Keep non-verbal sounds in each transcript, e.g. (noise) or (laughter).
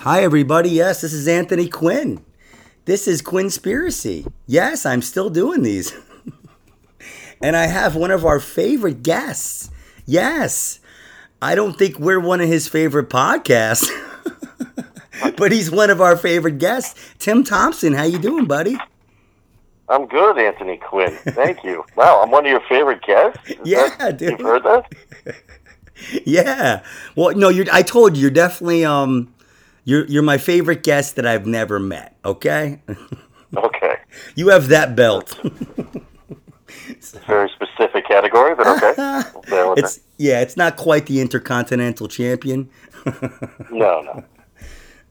Hi, everybody. Yes, this is Anthony Quinn. This is Quinnspiracy. Yes, I'm still doing these. (laughs) and I have one of our favorite guests. Yes. I don't think we're one of his favorite podcasts. (laughs) but he's one of our favorite guests. Tim Thomson, how you doing, buddy? I'm good, Anthony Quinn. Thank you. Wow, I'm one of your favorite guests. Is yeah, that, dude. You've heard that? (laughs) yeah. Well, no, you're. I told you, you're definitely um, you're you're my favorite guest that I've never met. Okay. (laughs) Okay. you have that belt. (laughs) It's a very specific category, but okay. (laughs) We'll bear with it's yeah, it's not quite the intercontinental champion. No, no.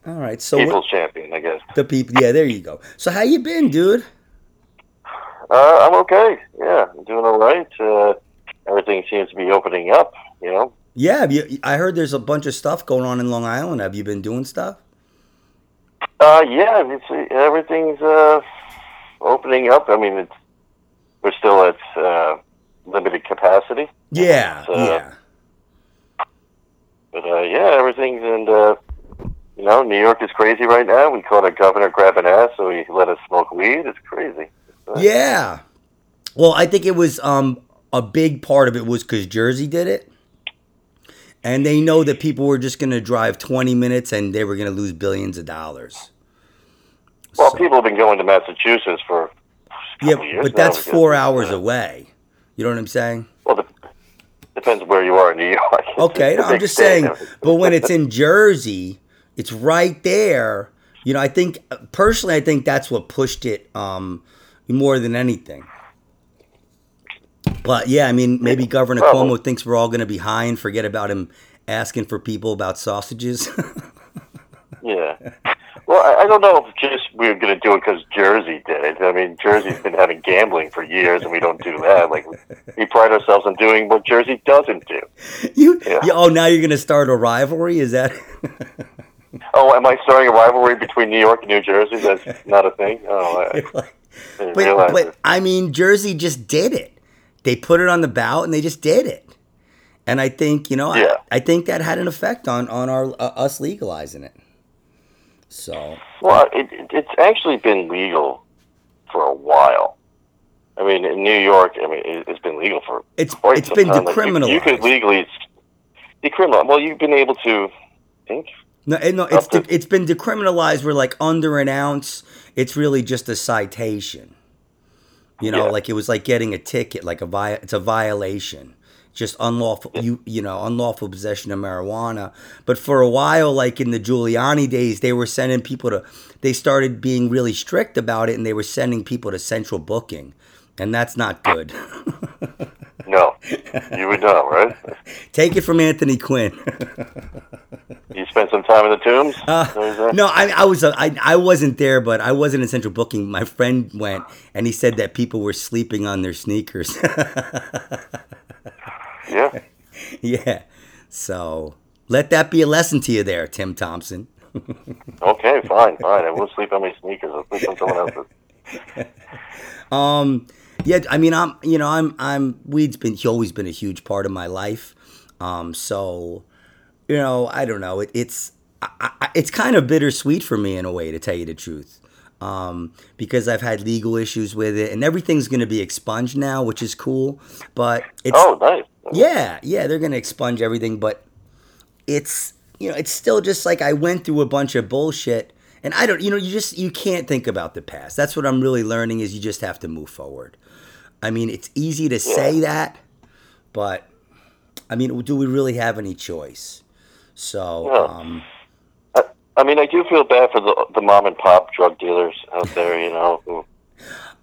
All right, so what, champion, I guess. the people. Yeah, there you go. So how you been, dude? Uh, I'm okay. Yeah, I'm doing all right. Uh, everything seems to be opening up, you know. Yeah, have you, I heard there's a bunch of stuff going on in Long Island. Have you been doing stuff? Uh, yeah, it's, everything's uh, opening up. I mean, it's, we're still at uh, limited capacity. Yeah, So- yeah. But uh, yeah, everything's and uh, you know, New York is crazy right now. We caught a governor grabbing ass, so he let us smoke weed. It's crazy. Uh, Yeah. Well, I think it was um a big part of it was because Jersey did it, and they know that people were just going to drive 20 minutes and they were going to lose billions of dollars. Well, So- people have been going to Massachusetts for yeah, years but that's four hours away. You know what I'm saying? Well, the, depends where you are in New York. (laughs) Okay, no, I'm just saying. But when it's in Jersey, it's right there. You know, I think personally, I think that's what pushed it um, more than anything. But yeah, I mean, maybe Governor Cuomo thinks we're all going to be high and forget about him asking for people about sausages. (laughs) Yeah. Well, I, don't know if just we're going to do it because Jersey did it. I mean, Jersey's been having gambling for years, and we don't do that. Like, we pride ourselves on doing what Jersey doesn't do. you, Yeah. you- oh, now you're going to start a rivalry? Is that? (laughs) Oh, am I starting a rivalry between New York and New Jersey? That's not a thing. Oh, I, (laughs) I but, but. I mean, Jersey just did it. They put it on the ballot and they just did it. And I think you know, Yeah. I, I think that had an effect on on our uh, us legalizing it. So Well, it, it, it's actually been legal for a while. I mean, in New York, I mean, it, it's been legal for it's it's been time. Like, you- decriminalized. you, could legally decriminalize. Well, you've been able to think. no, no, it's up to- de- it's been decriminalized. We're like under an ounce, it's really just a citation. You know, Yeah. like it was like getting a ticket, like a vi- it's a violation. Just unlawful, you you know, unlawful possession of marijuana. But for a while, like in the Giuliani days, they were sending people to. They started being really strict about it, and they were sending people to central booking, and that's not good. No, you would know, right? (laughs) Take it from Anthony Quinn. (laughs) You spent some time in the tombs. Uh, no, I, I was I, I wasn't there, but I wasn't in central booking. My friend went, and he said that people were sleeping on their sneakers. (laughs) Yeah. yeah, so let that be a lesson to you there, Tim Thomson. Okay, (laughs) fine, fine. I will sleep on my sneakers. I'll sleep on someone else's. (laughs) Um, yeah, I mean, I'm, you know, I'm, I'm. Weed's been always been a huge part of my life. Um, so, you know, I don't know. It, it's, I, I, it's kind of bittersweet for me in a way, to tell you the truth. Um, because I've had legal issues with it, and everything's going to be expunged now, which is cool. But it's, Oh, nice. yeah, yeah, they're going to expunge everything, but it's, you know, it's still just like I went through a bunch of bullshit. And I don't, you know, you just you can't think about the past. That's what I'm really learning is you just have to move forward. I mean, it's easy to say that, but I mean, do we really have any choice? So, Yeah. um, I, I mean, I do feel bad for the the mom and pop drug dealers out (laughs) there. You know, who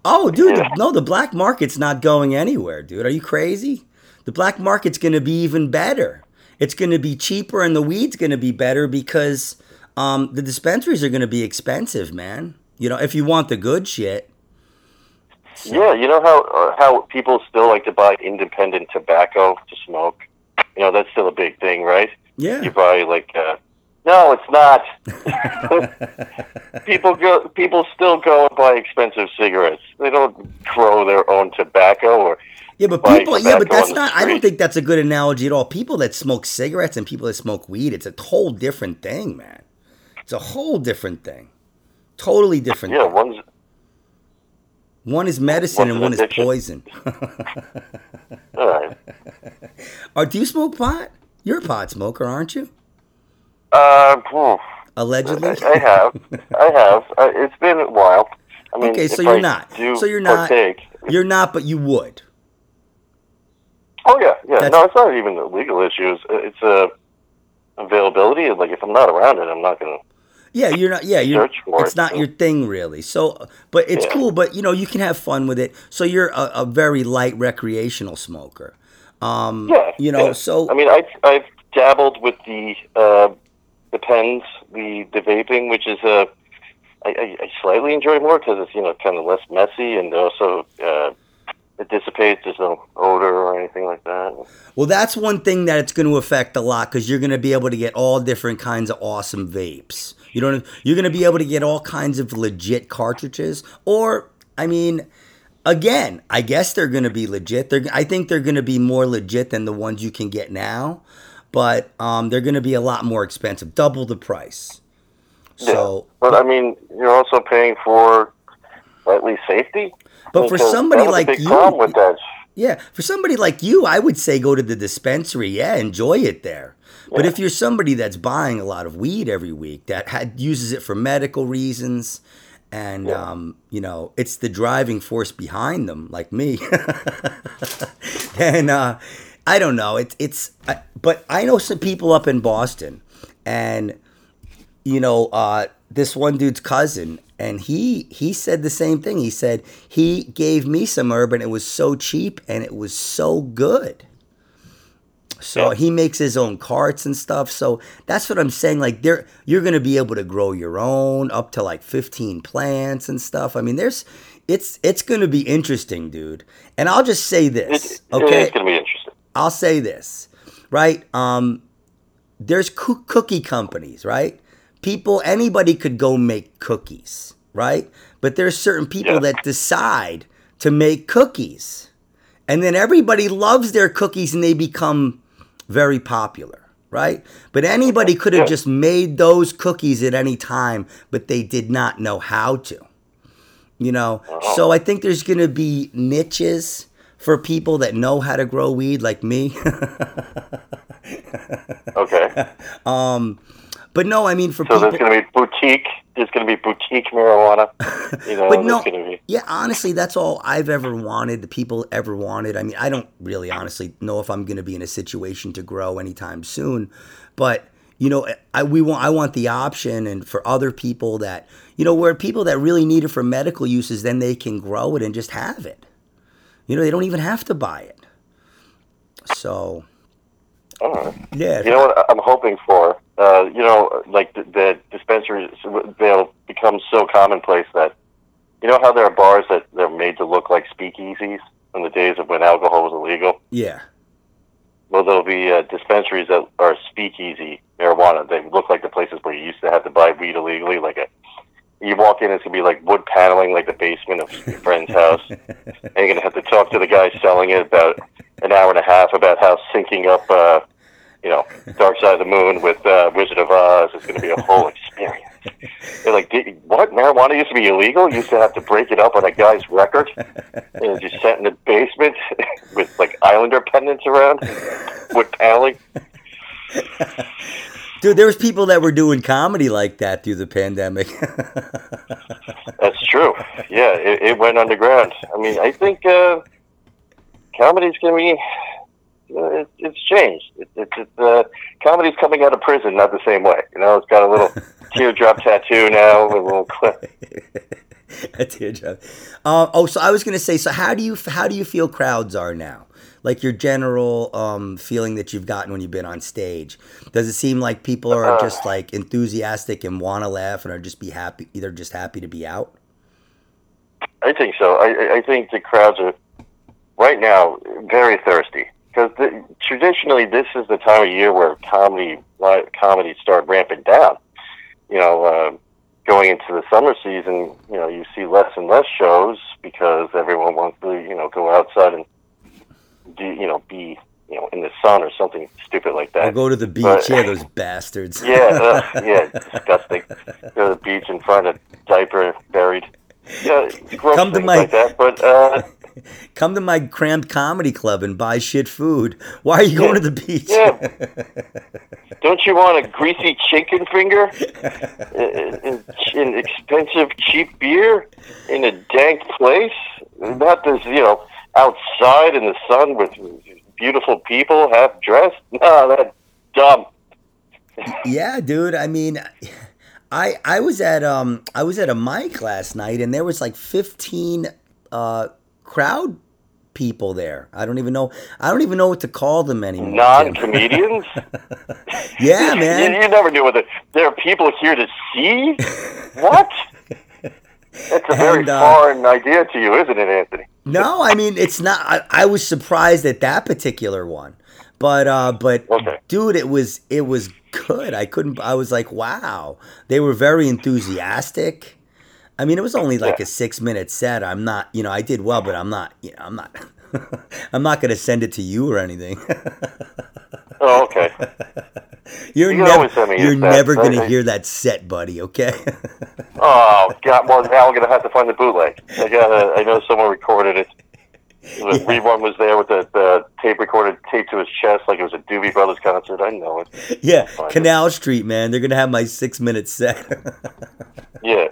oh, dude, Yeah. the, no, the black market's not going anywhere, dude. Are you crazy? The black market's going to be even better. It's going to be cheaper, and the weed's going to be better because um, the dispensaries are going to be expensive, man. You know, if you want the good shit. So- Yeah, you know how uh, how people still like to buy independent tobacco to smoke. You know that's still a big thing, right? Yeah. You buy like uh, no, it's not. (laughs) people go. People still go and buy expensive cigarettes. They don't grow their own tobacco or Yeah, but people. Yeah, but that's not. I don't think that's a good analogy at all. People that smoke cigarettes and people that smoke weed, it's a whole different thing, man. It's a whole different thing. Totally different. Yeah, thing. one's One is medicine and an one is poison. all right. (laughs) or do you smoke pot? You're a pot smoker, aren't you? Uh, phew. Allegedly. (laughs) I, have, I have. Uh, it's been a while. I mean, Okay, so you're I not. So you're not- Partake, You're not, but you would. oh yeah, yeah. That's- No, it's not even a legal issue. It's, a availability. Like if I'm not around it, I'm not gonna. Yeah, you're not. Yeah, you're. For It's it, not so- your thing, really. So, but it's Yeah. cool. But you know, you can have fun with it. So you're a, a very light recreational smoker. Um, Yeah, You know, yeah. so I mean, I I've dabbled with the uh, the pens, the the vaping, which is uh, I, I, I slightly enjoy more because it's you know kind of less messy and also uh, it dissipates. There's no odor or anything like that. well, that's one thing that it's going to affect a lot because you're going to be able to get all different kinds of awesome vapes. You don't. You're going to be able to get all kinds of legit cartridges, or I mean. Again, I guess they're going to be legit. They're, I think they're going to be more legit than the ones you can get now, but um, they're going to be a lot more expensive, double the price. So, But I mean, you're also paying for at least safety. But for somebody like you- problem with that. Yeah, for somebody like you, I would say go to the dispensary. Yeah, enjoy it there. But Yeah. if you're somebody that's buying a lot of weed every week that had, uses it for medical reasons, and Yeah. um, you know it's the driving force behind them, like me, (laughs) and uh, I don't know. It's it's. I, but I know some people up in Boston, and you know, uh, this one dude's cousin, and he he said the same thing. He said he gave me some herb, and it was so cheap, and it was so good. So Yeah. he makes his own carts and stuff. So that's what I'm saying. Like there, you're gonna be able to grow your own up to like 15 plants and stuff. I mean, there's, it's it's gonna be interesting, dude. And I'll just say this, it okay? is going to be interesting. I'll say this, right? Um, there's coo- cookie companies, right? People, anybody could go make cookies, right? But there's certain people Yeah. that decide to make cookies, and then everybody loves their cookies, and they become very popular, right? But anybody could have just made those cookies at any time, but they did not know how to. You know, so I think there's going to be niches for people that know how to grow weed, like me. (laughs) Okay. um, but no, I mean for So people. there's going to be boutique. There's going to be boutique marijuana. (laughs) You know, But no, there's going to be. yeah, honestly, that's all I've ever wanted. The people ever wanted. I mean, I don't really honestly know if I'm going to be in a situation to grow anytime soon, but you know, I we want I want the option, and for other people that you know, where people that really need it for medical uses, then they can grow it and just have it. You know, they don't even have to buy it. So All right. yeah, You know what I'm hoping for? Uh, you know, like the, the dispensaries, they'll become so commonplace that, you know how there are bars that they're made to look like speakeasies in the days of when alcohol was illegal? yeah, Well, there'll be uh, dispensaries that are speakeasy marijuana. They look like the places where you used to have to buy weed illegally. Like a, you walk in, it's gonna be like wood paneling, like the basement of your friend's house, (laughs) and you're gonna have to talk to the guy selling it about an hour and a half about how syncing up, uh, you know, Dark Side of the Moon with uh, Wizard of Oz is gonna be a whole (laughs) experience. They're like, what? Marijuana used to be illegal? You used to have to break it up on a guy's record, and just sat in the basement (laughs) with like Islander pendants around, wood paneling. dude, there was people that were doing comedy like that through the pandemic. (laughs) That's true. Yeah, it, it went underground. I mean, I think uh, comedy's gonna be. It, it's changed. It, it, it, uh, comedy's coming out of prison, not the same way. You know, it's got a little (laughs) teardrop tattoo now, a little clip. (laughs) a teardrop. Uh, oh, so I was gonna say, so how do you how do you feel crowds are now? Like your general um, feeling that you've gotten when you've been on stage. Does it seem like people are Uh. just like enthusiastic and want to laugh and are just be happy, either just happy to be out? I think so. I, I- think the crowds are right now very thirsty traditionally this is the time of year where comedy comedy start ramping down. You know, uh, going into the summer season, you know, you see less and less shows because everyone wants to, you know, go outside and do, you know, be you know, in the sun or something stupid like that. Or go to the beach. But- yeah, those bastards. (laughs) Yeah, ugh, (laughs) yeah, disgusting. Go to the beach and find a diaper buried. Yeah, Come to my- like that. But uh, (laughs) Come to my cramped comedy club and buy shit food. Why are you going to the beach? yeah, (laughs) don't you want a greasy chicken finger, an expensive cheap beer in a dank place? Not this, you know, outside in the sun with beautiful people half dressed. No, that's dumb. Yeah, dude. I mean, I I was at um I was at a mic last night and there was like fifteen uh crowd people there. I don't even know. I don't even know what to call them anymore. Non-comedians. (laughs) Yeah, (laughs) man. you never knew whether there are people here to see. What? That's a (laughs) very uh, foreign idea to you, isn't it, Anthony? No, I mean it's not. I, I was surprised at that particular one, but uh, but Okay. dude, it was it was good. I couldn't. I was like, wow. They were very enthusiastic. I mean, it was only like Yeah. a six minute set. I'm not, you know, I did well, but I'm not, you know, I'm not. (laughs) I'm not gonna send it to you or anything. (laughs) Oh, okay. You're You never, always send me your you're never gonna hear that set, buddy. Okay. (laughs) Oh God! Well, now I'm gonna have to find the bootleg. I got. I know someone recorded it. The Reborn was there with the, the tape recorded taped to his chest like it was a Doobie Brothers concert. I know it. yeah. Canal Street, man. They're gonna have my six minute set. Yeah.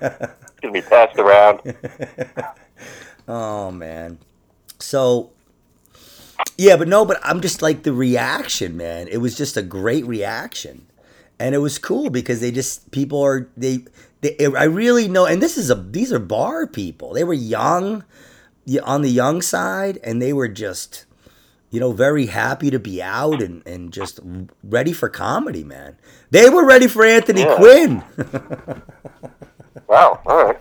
(laughs) It's gonna be passed around. (laughs) Oh man. So yeah, but no, but I'm just like the reaction, man. It was just a great reaction. And it was cool because they just people are they they I really know and this is a these are bar people. They were young on the young side and they were just you know very happy to be out and and just ready for comedy, man. They were ready for Anthony Yeah. Quinn. (laughs) Wow. All right.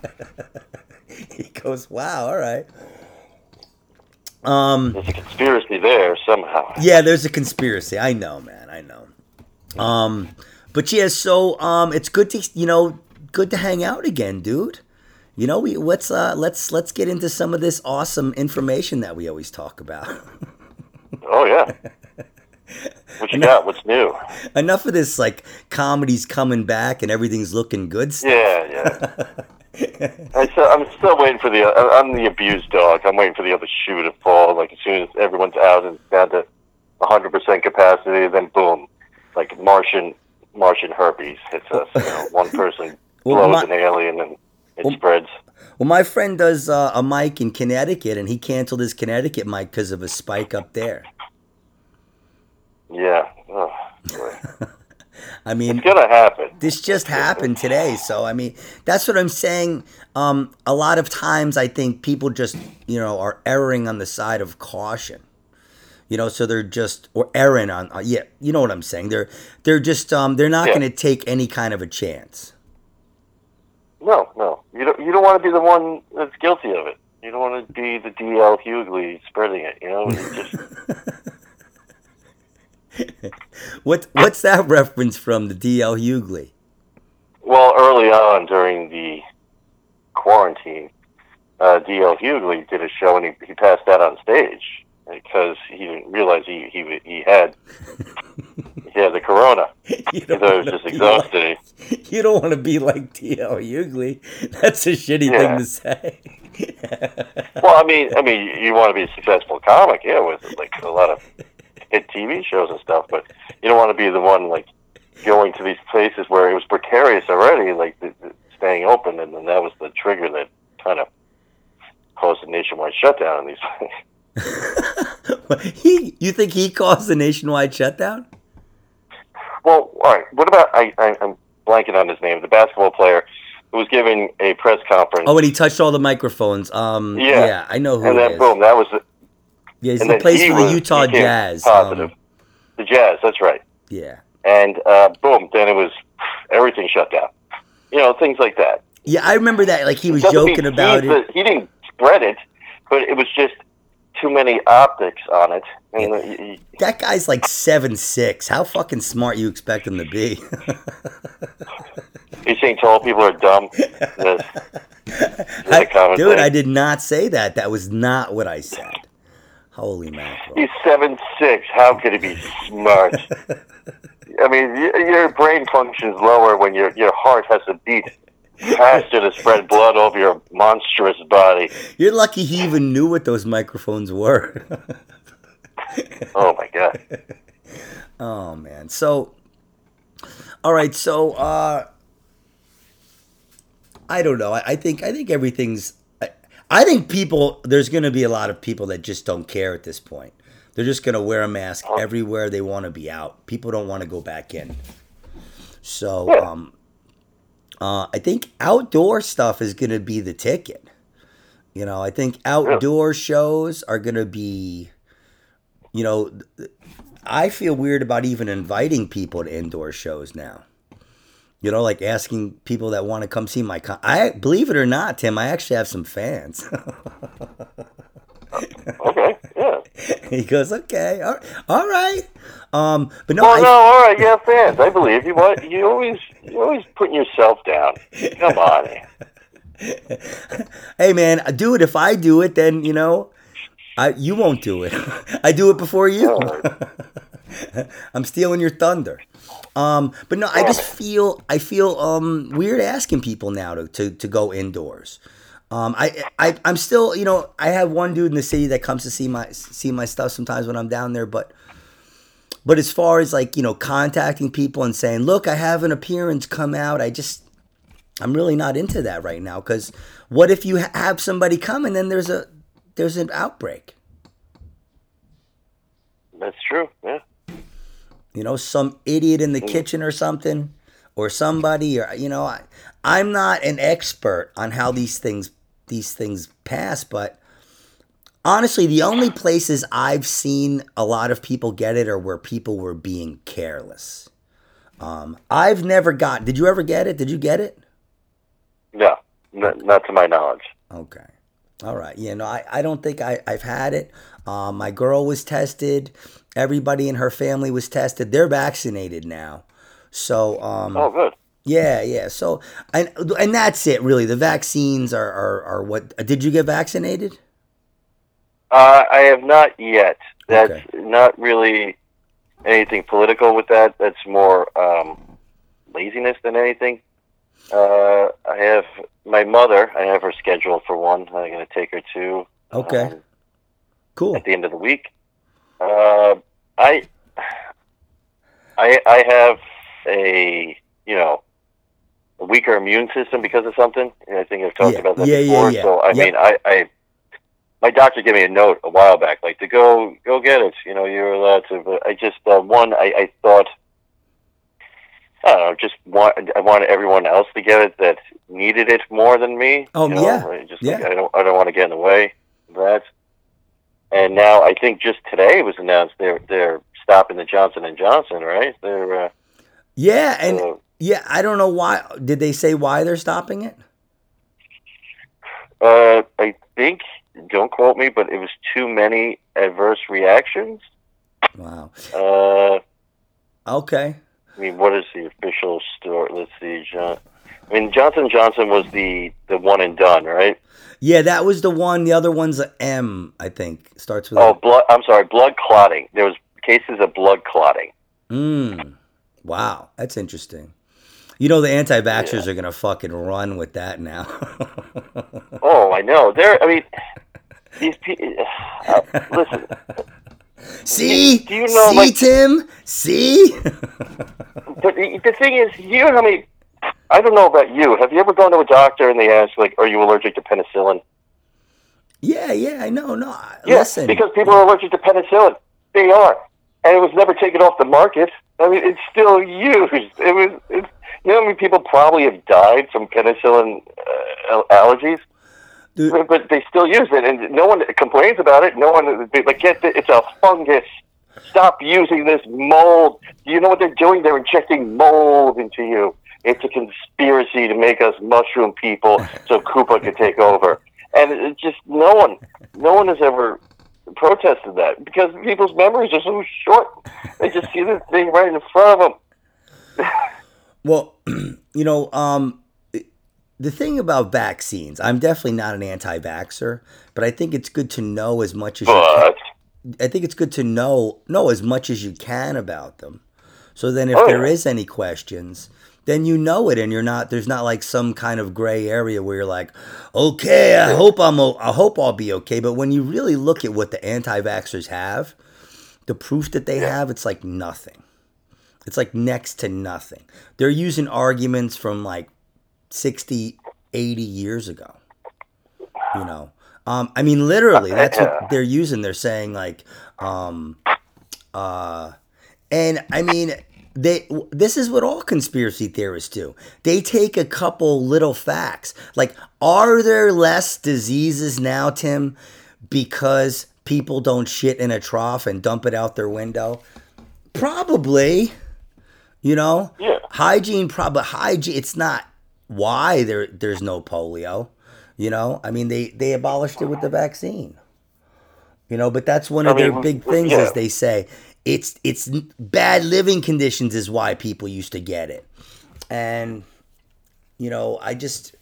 he goes, "Wow, all right." Um There's a conspiracy there somehow. Yeah, there's a conspiracy. I know, man. I know. Um, but yeah, so um, it's good to you know, good to hang out again, dude. You know, we let's uh, let's let's get into some of this awesome information that we always talk about. (laughs) Oh yeah. (laughs) What you got? What's new? Enough of this like comedy's coming back and everything's looking good. Stuff. Yeah, yeah. (laughs) I still, I'm still waiting for the. I- I'm the abused dog. I'm waiting for the other shoe to fall. Like as soon as everyone's out and down to 100 percent capacity, then boom, like Martian Martian herpes hits us. You know, one person Well, blows my- an alien and it Well- spreads. Well, my friend does uh, a mic in Connecticut, and he canceled his Connecticut mic because of a spike up there. Yeah. Oh. (laughs) I mean, It's gonna happen. this just happened today so i mean that's what i'm saying um, a lot of times i think people just you know are erring on the side of caution you know so they're just or erring on uh, yeah you know what i'm saying they're they're just um, they're not Yeah. going to take any kind of a chance No, no. You don't. You don't want to be the one that's guilty of it. You don't want to be the DL Hughley spreading it. You know. Just (laughs) what what's that reference from the dl hughley Well, early on during the quarantine, uh, D.L. Hughley did a show and he, he passed out on stage because he didn't realize he he, he had (laughs) had the corona. (laughs) you thought he was just be exhausted. like- you don't want to be like dl hughley that's a shitty Yeah. thing to say (laughs) Well, I mean, I mean, you want to be a successful comic, yeah, with like a lot of hit TV shows and stuff, but you don't want to be the one like going to these places where it was precarious already, like the, the staying open, and then that was the trigger that kind of caused a nationwide shutdown in these places. (laughs) he you think he caused the nationwide shutdown Well, all right. What about I, I? I'm blanking on his name. The basketball player who was giving a press conference. Oh, and he touched all the microphones. Um, yeah, Yeah. I know who and then boom, that was the, Yeah, and he then plays he for the Utah Jazz. Positive. Um, the Jazz. That's right. yeah, And uh, boom, then it was everything shut down. You know, things like that. yeah, I remember that. Like he was joking about he's it. the- he didn't spread it, but it was just too many optics on it. And y- y- That guy's like seven six. How fucking smart you expect him to be? (laughs) you're saying tall people are dumb. That's, that's a I- dude, thing. I did not say that. That was not what I said. Holy mackerel! He's seven six. How could he be smart? (laughs) I mean, y- your brain functions lower when your your heart has to beat faster to spread blood over your monstrous body. You're lucky he even knew what those microphones were. Oh my god! oh man. So, all right. So, uh, I don't know. I, I think I think everything's. I, I think people. There's going to be a lot of people that just don't care at this point. They're just going to wear a mask everywhere they want to be out. People don't want to go back in. So, um, uh, I think outdoor stuff is going to be the ticket. You know, I think outdoor shows are going to be, you know, I feel weird about even inviting people to indoor shows now. You know, like asking people that want to come see my con- I believe it or not, Tim, I actually have some fans. (laughs) Okay, yeah. (laughs) he goes, "Okay, all, all right." Um, but no, Oh I, no, all right, yeah, fans. I believe you. What you always you always putting yourself down. Come on. (laughs) hey man, I do it. If I do it, then you know, I you won't do it. (laughs) I do it before you. I'm stealing your thunder. Um, but no, I just feel I feel um, weird asking people now to, to, to go indoors. Um, I, I I'm still you know I have one dude in the city that comes to see my see my stuff sometimes when I'm down there, but but as far as like you know contacting people and saying, look, I have an appearance, come out. I just I'm really not into that right now because what if you ha- have somebody come and then there's a there's an outbreak? That's true. Yeah. you know some idiot in the kitchen or something or somebody or you know I, i'm not an expert on how these things these things pass but honestly the only places i've seen a lot of people get it are where people were being careless um, i've never got did you ever get it did you get it No, not, not to my knowledge. Okay. All right. Yeah, no, I, I don't think I, I've had it. Um, my girl was tested. Everybody in her family was tested. They're vaccinated now. So, um, Oh, good. Yeah, yeah. So, and, and that's it, really. The vaccines are, are, are what. Did you get vaccinated? Uh, I have not yet. That's Okay. not really anything political with that. That's more um, laziness than anything. Uh, I have my mother. I have her scheduled for one. I'm going to take her to Okay. um, Cool. at the end of the week. Uh, I, I, I have a you know a weaker immune system because of something. And I think I've talked Yeah, about that yeah, yeah, before. yeah. So I Yep. mean, I, I, my doctor gave me a note a while back, like to go go get it. You know, you're allowed to. But I just uh, one, I, I thought. I don't know. Just want I wanted everyone else to get it that needed it more than me. Oh, you know? yeah, I just yeah. I don't I don't want to get in the way of that. And now I think just today it was announced they're they're stopping the Johnson and Johnson, right? They're uh, Yeah, and uh, yeah, I don't know why. Did they say why they're stopping it? uh, I think don't quote me, but it was too many adverse reactions. Wow. Uh, Okay. I mean, what is the official story? Let's see, John. I mean, Johnson Johnson was the the one and done, right? Yeah, that was the one. The other one's a M, I think. Starts with. Oh, blood. I'm sorry, blood clotting. There was cases of blood clotting. Mm. Wow, that's interesting. You know the anti-vaxxers are gonna fucking run with that now. (laughs) Oh, I know. There. I mean, these people. Uh, listen, See, Do you know, see, like- Tim, see. but the the thing is, you know how many? I don't know about you. Have you ever gone to a doctor and they ask, like, "Are you allergic to penicillin?" yeah, yeah, I know. No, Yes, listen. because people are allergic to penicillin. They are, and it was never taken off the market. I mean, it's still used. It was. It's, you know how many people probably have died from penicillin uh, allergies? Dude. But, but they still use it, and no one complains about it. No one, like, get the, it's a fungus. Stop using this mold. Do you know what they're doing? They're injecting mold into you. It's a conspiracy to make us mushroom people so (laughs) Koopa can take over. And it just no one, no one has ever protested that because people's memories are so short. They just see this thing right in front of them. (laughs) Well, (clears throat) you know, um, the thing about vaccines, I'm definitely not an anti-vaxxer, but I think it's good to know as much as you can. I think it's good to know know as much as you can about them. So then, if Oh, there yeah. is any questions, then you know it, and you're not. There's not like some kind of gray area where you're like, okay, I hope I'm. I hope I'll be okay. But when you really look at what the anti-vaxxers have, the proof that they have, it's like nothing. It's like next to nothing. They're using arguments from like 60, 80 years ago. You know, um, I mean, literally, that's what (laughs) they're using. They're saying like, um, uh, and I mean, they. This is what all conspiracy theorists do. They take a couple little facts. Like, are there less diseases now, Tim, because people don't shit in a trough and dump it out their window? Probably. You know, Yeah. hygiene. Probably hygiene. It's not why there there's no polio. You know, I mean they they abolished it with the vaccine. You know, but that's one of I mean, their big things, yeah. as they say. It's it's bad living conditions is why people used to get it, and you know, I just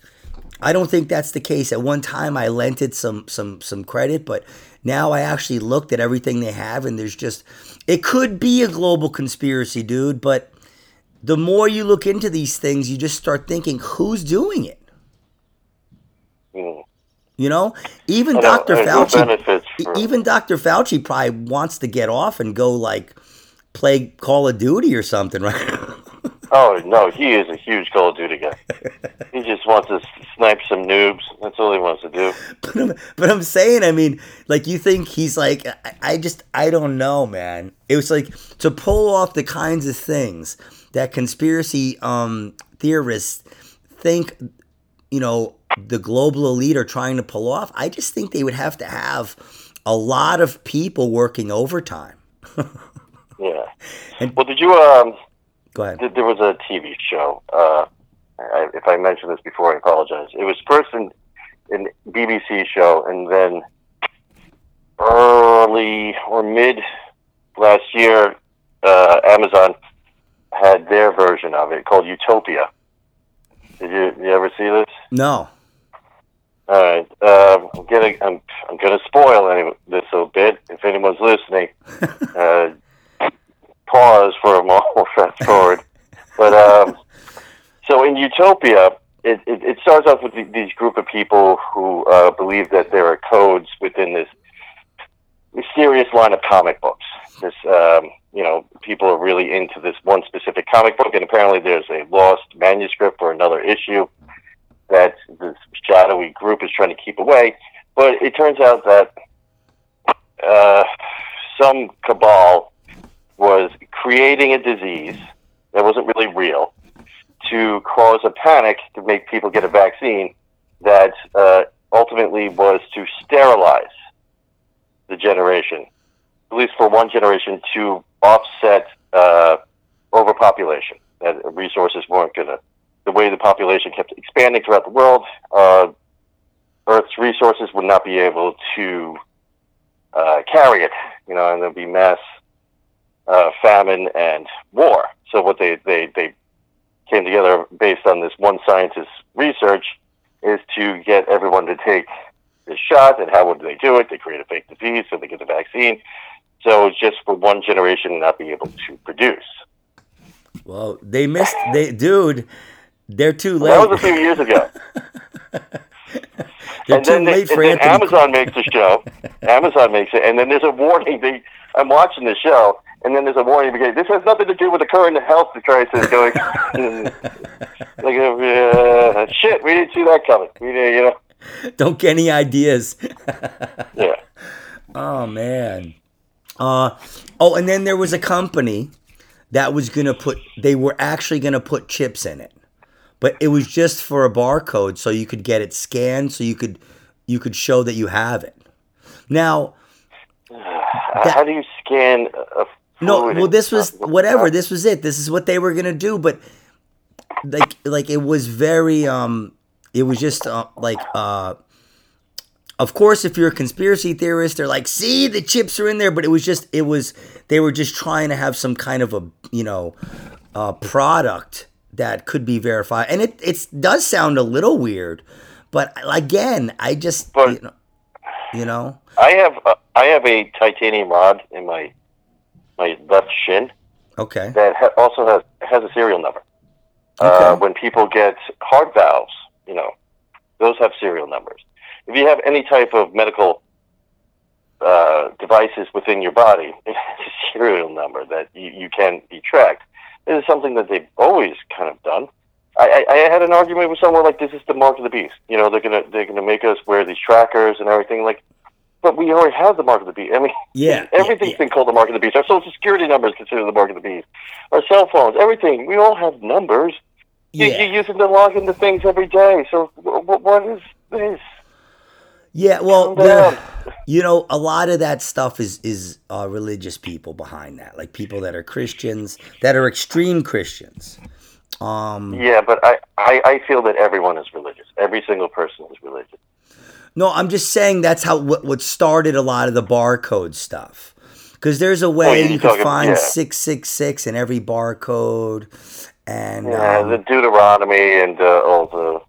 I don't think that's the case. At one time, I lent it some some some credit, but now I actually looked at everything they have, and there's just it could be a global conspiracy, dude. But the more you look into these things, you just start thinking, who's doing it? Mm. You know, even Dr. Fauci, even Dr. Fauci probably wants to get off and go like play Call of Duty or something, (laughs) right? Oh no, he is a huge Call of Duty guy. (laughs) he just wants to snipe some noobs. That's all he wants to do. but I'm, but I'm saying, I mean, like you think he's like, I, I just, I don't know, man. It was like to pull off the kinds of things that conspiracy um, theorists think, you know, the global elite are trying to pull off. I just think they would have to have a lot of people working overtime. (laughs) Yeah. And- well, did you? Um, Go ahead. th- there was a TV show. Uh, I, if I mentioned this before, I apologize. It was first an, an BBC show, and then early or mid last year, uh, Amazon had their version of it called Utopia. Did you, you ever see this? No. All right. Um, I'm gonna I'm I'm gonna spoil any, this a bit. If anyone's listening, (laughs) uh, pause for a moment (laughs) or fast forward. But um, so in Utopia, it, it, it starts off with the, these group of people who uh, believe that there are codes within this mysterious line of comic books. This, um, you know, people are really into this one specific comic book, and apparently there's a lost manuscript or another issue that this shadowy group is trying to keep away. But it turns out that uh, some cabal was creating a disease that wasn't really real to cause a panic to make people get a vaccine that uh, ultimately was to sterilize the generation, at least for one generation, to offset uh, overpopulation. That resources weren't going to, the way the population kept expanding throughout the world, uh, Earth's resources would not be able to uh, carry it, you know, and there'd be mass uh, famine and war. So what they, they, they came together based on this one scientist's research is to get everyone to take this shot. And how would they do it? They create a fake disease so they get the vaccine. So it's just for one generation not be able to produce. Well, they missed. They, dude, they're too late. That was a few years ago. (laughs) they're and too then, they, late for and Anthony. Amazon makes a show. Amazon makes it, and then there's a warning. They, I'm watching the show, and then there's a warning because this has nothing to do with the current health crisis going. (laughs) like, uh, shit, we didn't see that coming. We didn't, you know. (laughs) Don't get any ideas. (laughs) Yeah. Oh man. Uh oh, and then there was a company that was gonna put. They were actually gonna put chips in it, but it was just for a barcode, so you could get it scanned, so you could you could show that you have it. Now, (sighs) How do you scan a a no, well, this was whatever. This was it. This is what they were gonna do, but like like it was very um, it was just uh, like uh. Of course, if you're a conspiracy theorist, they're like, "See, the chips are in there," but it was just, it was, they were just trying to have some kind of a, you know, uh, product that could be verified, and it, it does sound a little weird, but again, I just, But- you know, You know. I have uh, I have a titanium rod in my my left shin Okay. that ha- also has has a serial number. Uh, Okay. when people get heart valves, you know, those have serial numbers. If you have any type of medical uh, devices within your body, (laughs) it has a serial number that you, you can be tracked. This is something that they've always kind of done. I, I, I had an argument with someone like this is the mark of the beast. You know, they're gonna they're gonna make us wear these trackers and everything. Like, but we already have the mark of the beast. I mean, Yeah. (laughs) everything's yeah, been called the mark of the beast. Our social security number is considered the mark of the beast. Our cell phones, everything. We all have numbers. You, yeah. you use them to log into things every day. So what is this? Yeah, well, down. you know, a lot of that stuff is is uh, religious people behind that, like people that are Christians, that are extreme Christians. Um, Yeah, but I, I, I feel that everyone is religious. Every single person is religious. no, I'm just saying that's how what, what started a lot of the barcode stuff. Because there's a way Oh, you're you can find yeah. six six six in every barcode, and Yeah, um, the Deuteronomy and uh, all the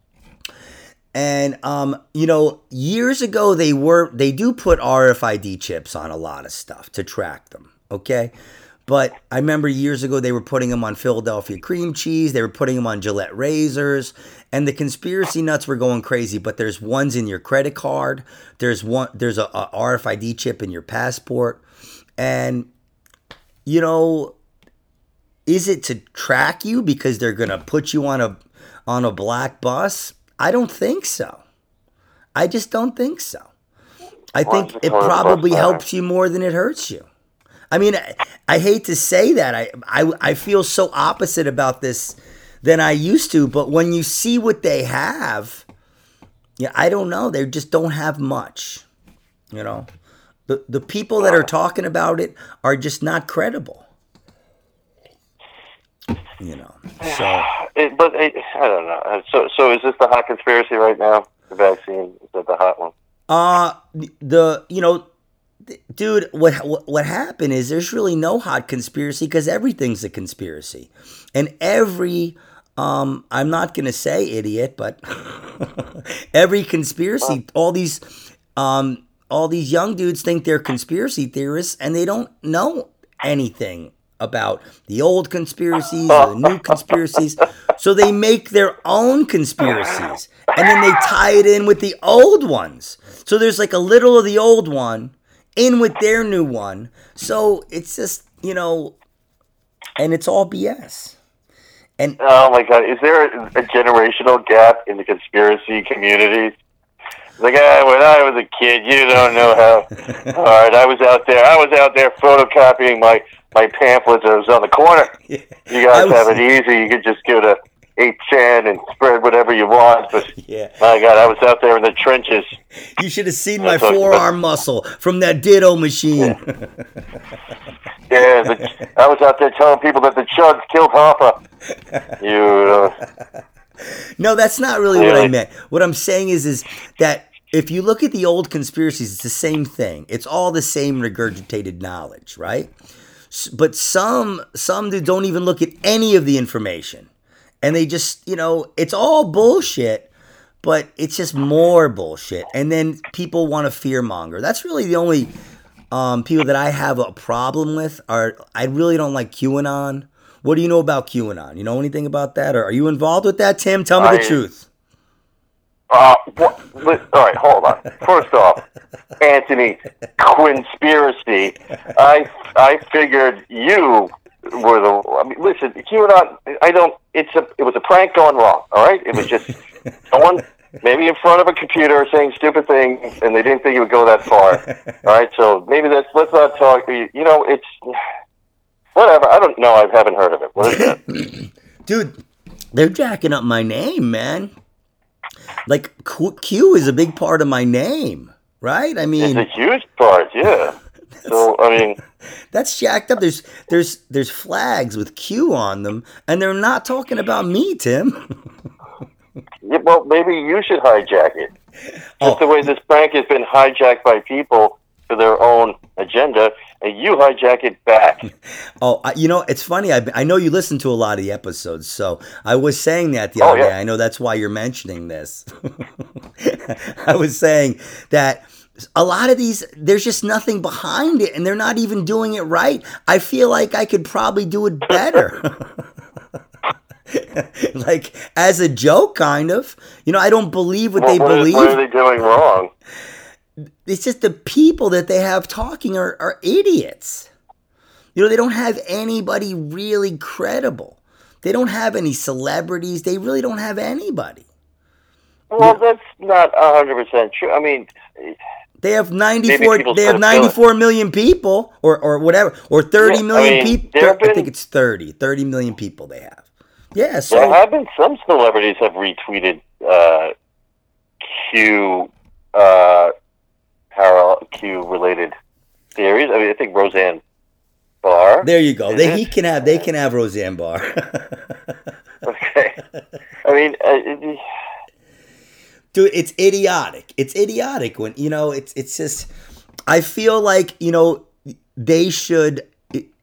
And um, you know, years ago they were they do put RFID chips on a lot of stuff to track them. Okay. But I remember years ago they were putting them on Philadelphia cream cheese, they were putting them on Gillette razors, and the conspiracy nuts were going crazy. But there's ones in your credit card, there's one there's a, a RFID chip in your passport, and you know, is it to track you because they're gonna put you on a on a black bus? I don't think so. I just don't think so. I think it it called a bus probably helps you more than it hurts you. I mean, I, I hate to say that. I, I I feel so opposite about this than I used to. But when you see what they have, yeah, I don't know. They just don't have much. You know, the the people that are talking about it are just not credible. You know, so. (sighs) It, but it, I don't know. Uh, So, so is this the hot conspiracy right now? The vaccine is that the hot one? Uh the you know, dude, what what, what happened is there's really no hot conspiracy because everything's a conspiracy, and every um I'm not gonna say idiot, but (laughs) every conspiracy, all these um all these young dudes think they're conspiracy theorists and they don't know anything about the old conspiracies or the new conspiracies. So they make their own conspiracies and then they tie it in with the old ones. So there's like a little of the old one in with their new one. So it's just, you know, and it's all BS. And Oh my God! Is there a, a generational gap in the conspiracy community? Like, ah, when I was a kid, you don't know how (laughs) hard I was out there. I was out there photocopying my my pamphlets. I was on the corner. (laughs) You guys was- have it (laughs) easy. You could just go to 8chan and spread whatever you want. But yeah, my God, I was out there in the trenches. you should have seen my That's forearm muscle from that ditto machine. Yeah, the, I was out there telling people that the chuds killed Hoffa. You, uh, No, that's not really what I meant. What I'm saying is, is that if you look at the old conspiracies, it's the same thing. It's all the same regurgitated knowledge, right? But some some don't even look at any of the information, and they just you know it's all bullshit. But it's just more bullshit, and then people want to fear monger. That's really the only um, people that I have a problem with. Are I really don't like QAnon. What do you know about QAnon? You know anything about that, or are you involved with that, Tim? Tell me the truth. uh, what, all right, hold on. First off, Anthony, conspiracy. I I figured you were the. I mean, listen, QAnon. I don't. It's a. It was a prank gone wrong. All right. It was just (laughs) someone maybe in front of a computer saying stupid things, and they didn't think it would go that far. All right. So maybe that's. Let's not talk. You know, it's whatever. I don't know. I haven't heard of it. What is that? (laughs) Dude, they're jacking up my name, man. Like Q, Q is a big part of my name, right? I mean, It's a huge part. Yeah. (laughs) So I mean. (laughs) that's jacked up. There's there's there's flags with Q on them, and they're not talking about me, Tim. Yeah, well, maybe you should hijack it. Just Oh. the way this prank has been hijacked by people for their own agenda, and you hijack it back. (laughs) Oh, I, you know, it's funny. I, I know you listen to a lot of the episodes, so I was saying that the Oh, other yeah. day. I know that's why you're mentioning this. (laughs) I was saying that a lot of these there's just nothing behind it and they're not even doing it right i feel like i could probably do it better (laughs) like as a joke kind of you know i don't believe what Well, they what, is- believe what are they doing wrong? It's just the people that they have talking are, are idiots. You know they don't have anybody really credible. They don't have any celebrities. They really don't have anybody. Well, that's not hundred percent true. I mean, They have 94 they have 94 million people or or whatever or 30 Yeah, million I mean, people have I think it's 30 30 million people they have. Yeah, so there have been some celebrities have retweeted uh, Q uh, parallel Q related theories. I mean, I think Roseanne Barr. there you go. They he can have they can have Roseanne Barr. (laughs) Okay. I mean, uh, Dude, it's idiotic. It's idiotic when you know it's it's just I feel like, you know, they should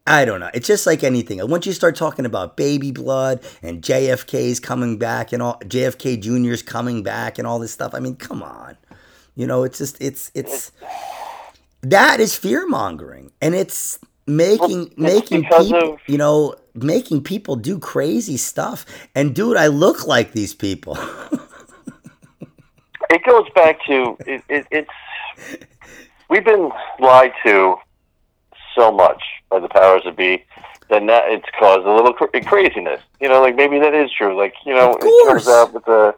I don't know. It's just like anything. Once you start talking about baby blood and JFK's coming back and all JFK Jr.'s coming back and all this stuff, I mean, come on. You know, it's just it's it's that is fear mongering, and it's making it's making people of- you know making people do crazy stuff. And dude, I look like these people. it goes back to it, it, it's we've been lied to so much by the powers that be then that it's caused a little cra- craziness. You know, like maybe that is true. Like you know, it comes out with the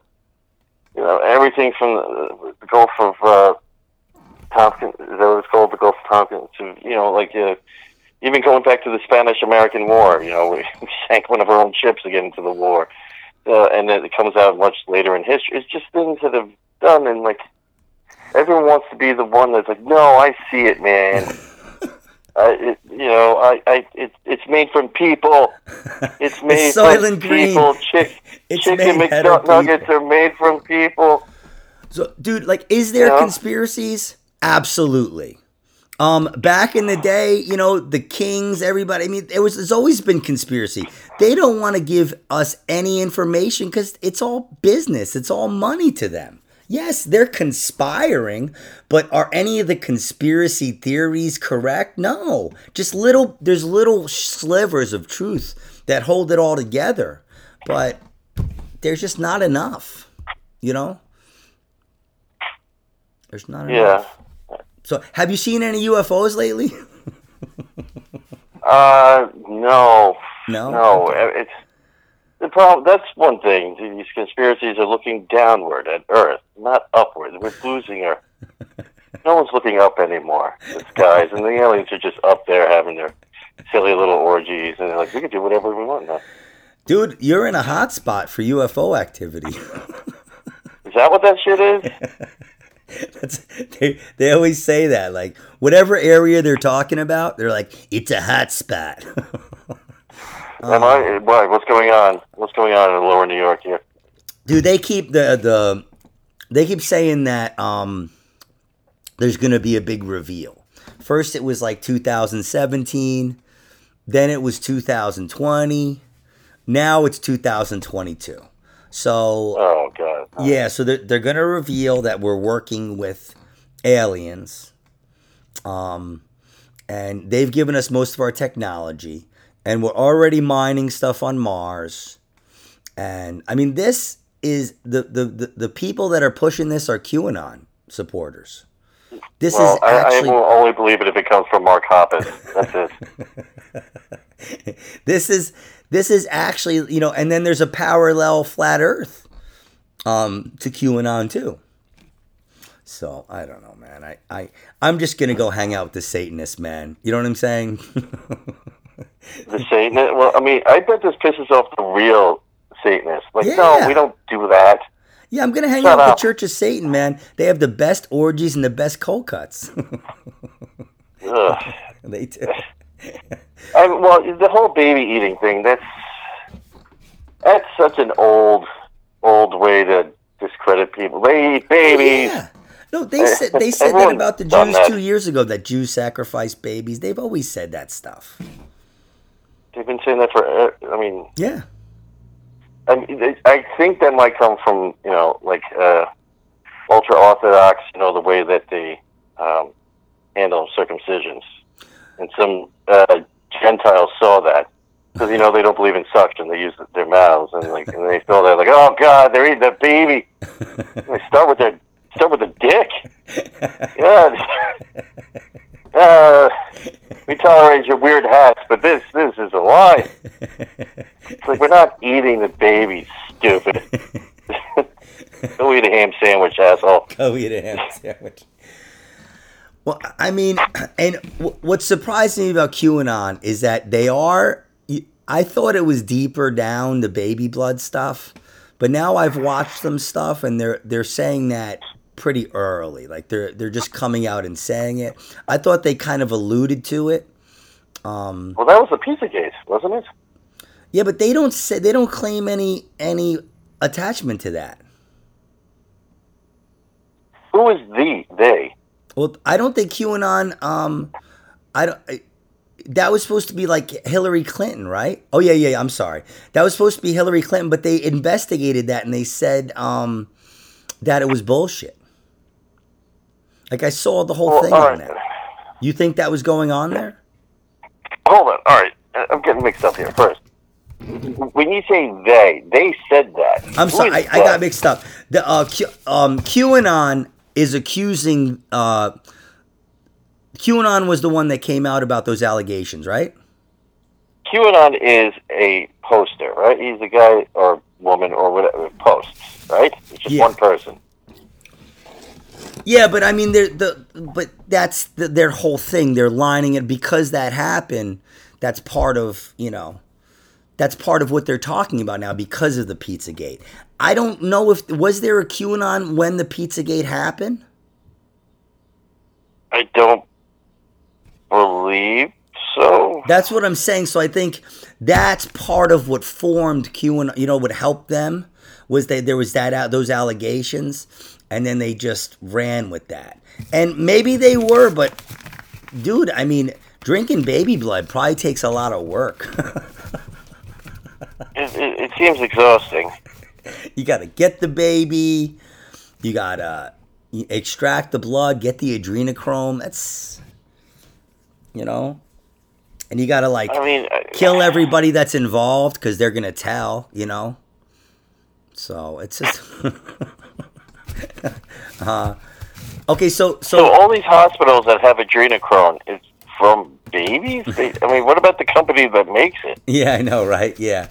you know everything from the, the Gulf of uh, Tompkins. Is that what it's called? The Gulf of Tompkins. To you know, like uh, even going back to the Spanish-American War. You know, (laughs) we sank one of our own ships to get into the war. Uh, and then it comes out much later in history. It's just things that have done, and like everyone wants to be the one that's like, no, I see it, man. (laughs) uh, it, you know, I, I, it, it's made from people. (laughs) It's made Soylent from people. Chick, (laughs) It's chicken McNuggets are made from people. So, dude, like, is there Yeah. conspiracies? Absolutely. Um, back in the day, you know, the kings, everybody. I mean, there was. There's always been conspiracy. They don't want to give us any information because it's all business. It's all money to them. Yes, they're conspiring, but are any of the conspiracy theories correct? No. Just little. There's little slivers of truth that hold it all together, but there's just not enough. You know. There's not enough. Yeah. So, have you seen any UFOs lately? (laughs) Uh, no, No. no. It's the problem. That's one thing. These conspiracies are looking downward at Earth, not upward. We're losing our. (laughs) No one's looking up anymore. The skies and the aliens are just up there having their silly little orgies, and they're like, we can do whatever we want now. Dude, you're in a hot spot for UFO activity. Is that what that shit is? (laughs) That's, they, they always say that. Like, whatever area they're talking about, they're like, it's a hot spot. (laughs) Am I? Why? What's going on? What's going on in Lower New York here? Dude, they keep the, the they keep saying that um there's gonna be a big reveal. First it was like 2017, then it was 2020, now it's 2022. So Oh God. Yeah, so they're, they're going to reveal that we're working with aliens. Um, and they've given us most of our technology. And we're already mining stuff on Mars. And I mean, this is the, the, the, the people that are pushing this are QAnon supporters. This Well, is I, I actually will only believe it if it comes from Mark Hoppus. That's it. (laughs) this is this is actually you know and then there's a parallel flat earth um to qanon too so i don't know man i i i'm just gonna go hang out with the satanist man you know what i'm saying (laughs) The Satanist. Well, I mean, I bet this pisses off the real Satanists. Like, Yeah. no, we don't do that. yeah i'm gonna hang Shut out with the church of satan man they have the best orgies and the best cold cuts (laughs) (laughs) they do I, well, the whole baby eating thing. That's that's such an old, old way to discredit people. They eat babies. yeah no they said they said that about the jews two years ago that jews sacrifice babies they've always said that stuff They've been saying that for. uh, I mean, yeah I, mean, I think that might come from you know like uh, ultra orthodox. You know the way that they um, handle circumcisions, and some uh, Gentiles saw that because you know they don't believe in suction; they use their mouths, and like and they feel that like, oh god, they're eating the baby. And they start with their start with the dick. (laughs) Yeah. (laughs) Uh, we tolerate your weird hats, but this this is a lie. (laughs) It's like we're not eating the baby, stupid. (laughs) Go eat a ham sandwich, asshole. Go eat a ham sandwich. Well, I mean, and w- what's surprising me about QAnon is that they are. I thought it was deeper down the baby blood stuff, but now I've watched some stuff and they're they're saying that pretty early. Like they're they're just coming out and saying it. I thought they kind of alluded to it. Um, Well, that was the Pizzagate, wasn't it? yeah, but they don't say they don't claim any any attachment to that. Who is the they? Well, I don't think QAnon. Um, I don't. I, that was supposed to be like Hillary Clinton, right? Oh yeah, yeah. I'm sorry. That was supposed to be Hillary Clinton, but they investigated that and they said um, that it was bullshit. Like I saw the whole Well, thing on right. that. You think that was going on there? Hold on. All right, I'm getting mixed up here. First, when you say they, they said that. I'm sorry, I, I got mixed up. The uh, Q, um, QAnon is accusing. Uh, QAnon was the one that came out about those allegations, right? QAnon is a poster, right? He's a guy or woman or whatever posts, right? It's just Yeah. one person. Yeah, but I mean, they're the but that's the, their whole thing. They're lining it because that happened. That's part of you know, that's part of what they're talking about now because of the PizzaGate. I don't know if was there a QAnon when the PizzaGate happened. I don't believe so. That's what I'm saying. So I think that's part of what formed QAnon. You know, what helped them was that there was that out those allegations, and then they just ran with that. And maybe they were, but dude, I mean, drinking baby blood probably takes a lot of work. (laughs) It, it, it seems exhausting. you got to get the baby. You got to extract the blood, get the adrenochrome. That's, you know, and you got to like I mean, I- kill everybody that's involved because they're gonna tell, you know. So it's just. (laughs) uh, (laughs) okay, so So so all these hospitals that have adrenochrome is from babies. They, (laughs) I mean, what about the company that makes it? yeah, I know, right? Yeah.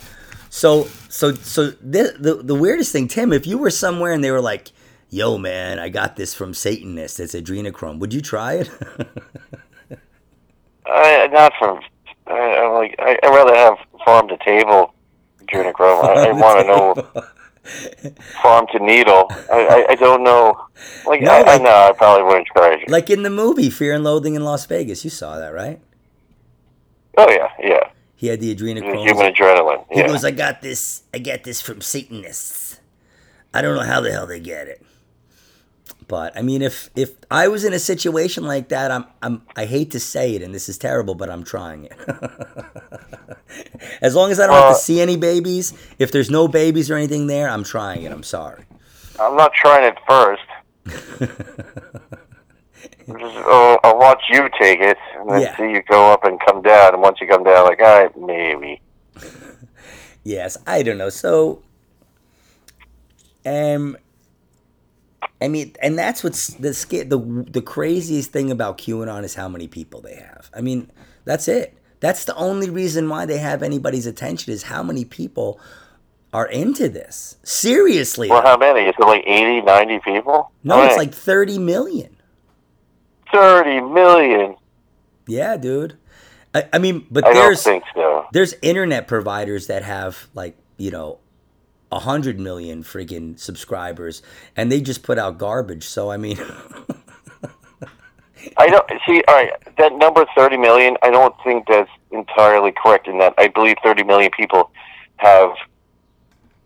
So so so the, the the weirdest thing, Tim, if you were somewhere and they were like, "Yo, man, I got this from Satanist. It's adrenochrome. Would you try it?" (laughs) I, not from. I, I'm like. I, I'd rather have farm to table adrenochrome. I, I want to know farm to needle. I, I, I don't know. Like, No, I, I know. I probably wouldn't it. like in the movie Fear and Loathing in Las Vegas. You saw that, right? oh yeah, yeah. He had the adrenochrome. human adrenaline. He Yeah. goes, I got this. I got this from Satanists. I don't know how the hell they get it. But I mean, if if I was in a situation like that, I'm I'm I hate to say it, and this is terrible, but I'm trying it. (laughs) as long as I don't have to see any babies, if there's no babies or anything there, I'm trying it. I'm sorry. I'm not trying it first. (laughs) Just, oh, I'll watch you take it, and then Yeah. see you go up and come down. And once you come down, like, all right, maybe. (laughs) Yes, I don't know. So, um, I mean, and that's what's the the the craziest thing about QAnon is how many people they have. I mean, that's it. That's the only reason why they have anybody's attention is how many people are into this. Seriously, Well, how many? Is it like 80, 90 people? no, How it's like thirty million. 30 million. Yeah, dude. I, I mean, but I there's so. there's internet providers that have like you know a hundred million freaking subscribers and they just put out garbage so i mean (laughs) I don't see. All right, that number thirty million. I don't think that's entirely correct. In that, I believe thirty million people have,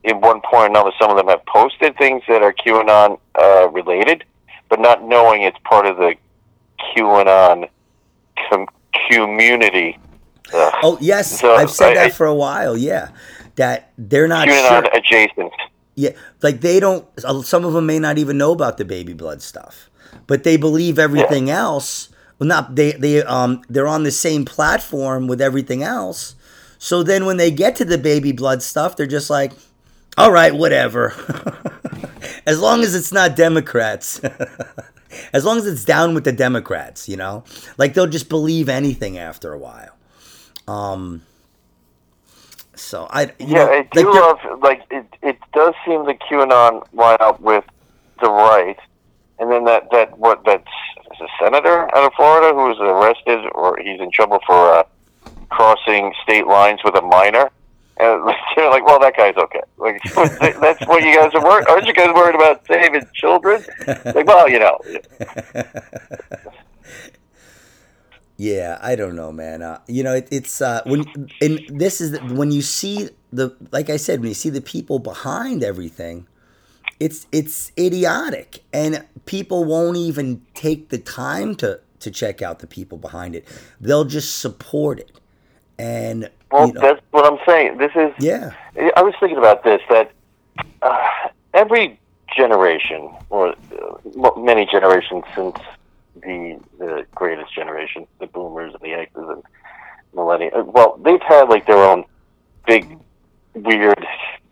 in one point or another, some of them have posted things that are QAnon uh, related, but not knowing it's part of the QAnon com- community. Oh yes So, i've said I- that for a while yeah that they're not sure adjacent. Yeah, like they don't. Some of them may not even know about the baby blood stuff, but they believe everything else. Well, not they. They um. They're on the same platform with everything else. So then, when they get to the baby blood stuff, they're just like, "All right, whatever." (laughs) as long as it's not Democrats. (laughs) as long as it's down with the Democrats, you know, like they'll just believe anything after a while. Um, so I yeah, know, I do like love like it. It does seem the QAnon line up with the right, and then that that what that's a senator out of Florida who was arrested or he's in trouble for uh, crossing state lines with a minor. And (laughs) they're like, well, that guy's okay. Like, (laughs) that's what you guys are worried. Aren't you guys worried about saving children? Like, well, you know, (laughs) Yeah, I don't know, man. Uh, you know, it, it's uh, when and this is the, when you see the like I said, when you see the people behind everything, it's it's idiotic, and people won't even take the time to to check out the people behind it. They'll just support it, and well, you know, that's what I'm saying. This is yeah, I was thinking about this that uh, every generation, or uh, many generations since the the greatest generation, the boomers and the X's and millennials, uh, well, they've had like their own big, weird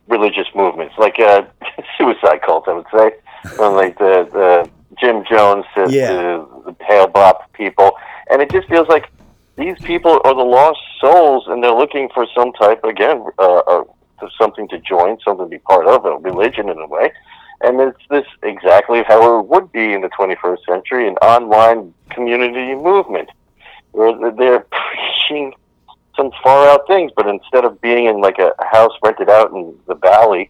religious movements, like uh, (laughs) suicide cults, I would say, from like the the Jim Jones to Yeah. to the Hale-Bopp people, and it just feels like these people are the lost souls, and they're looking for some type again, uh, uh, for something to join, something to be part of, a religion in a way. And it's this exactly how it would be in the 21st century, an online community movement, where they're preaching some far out things, but instead of being in like a house rented out in the valley,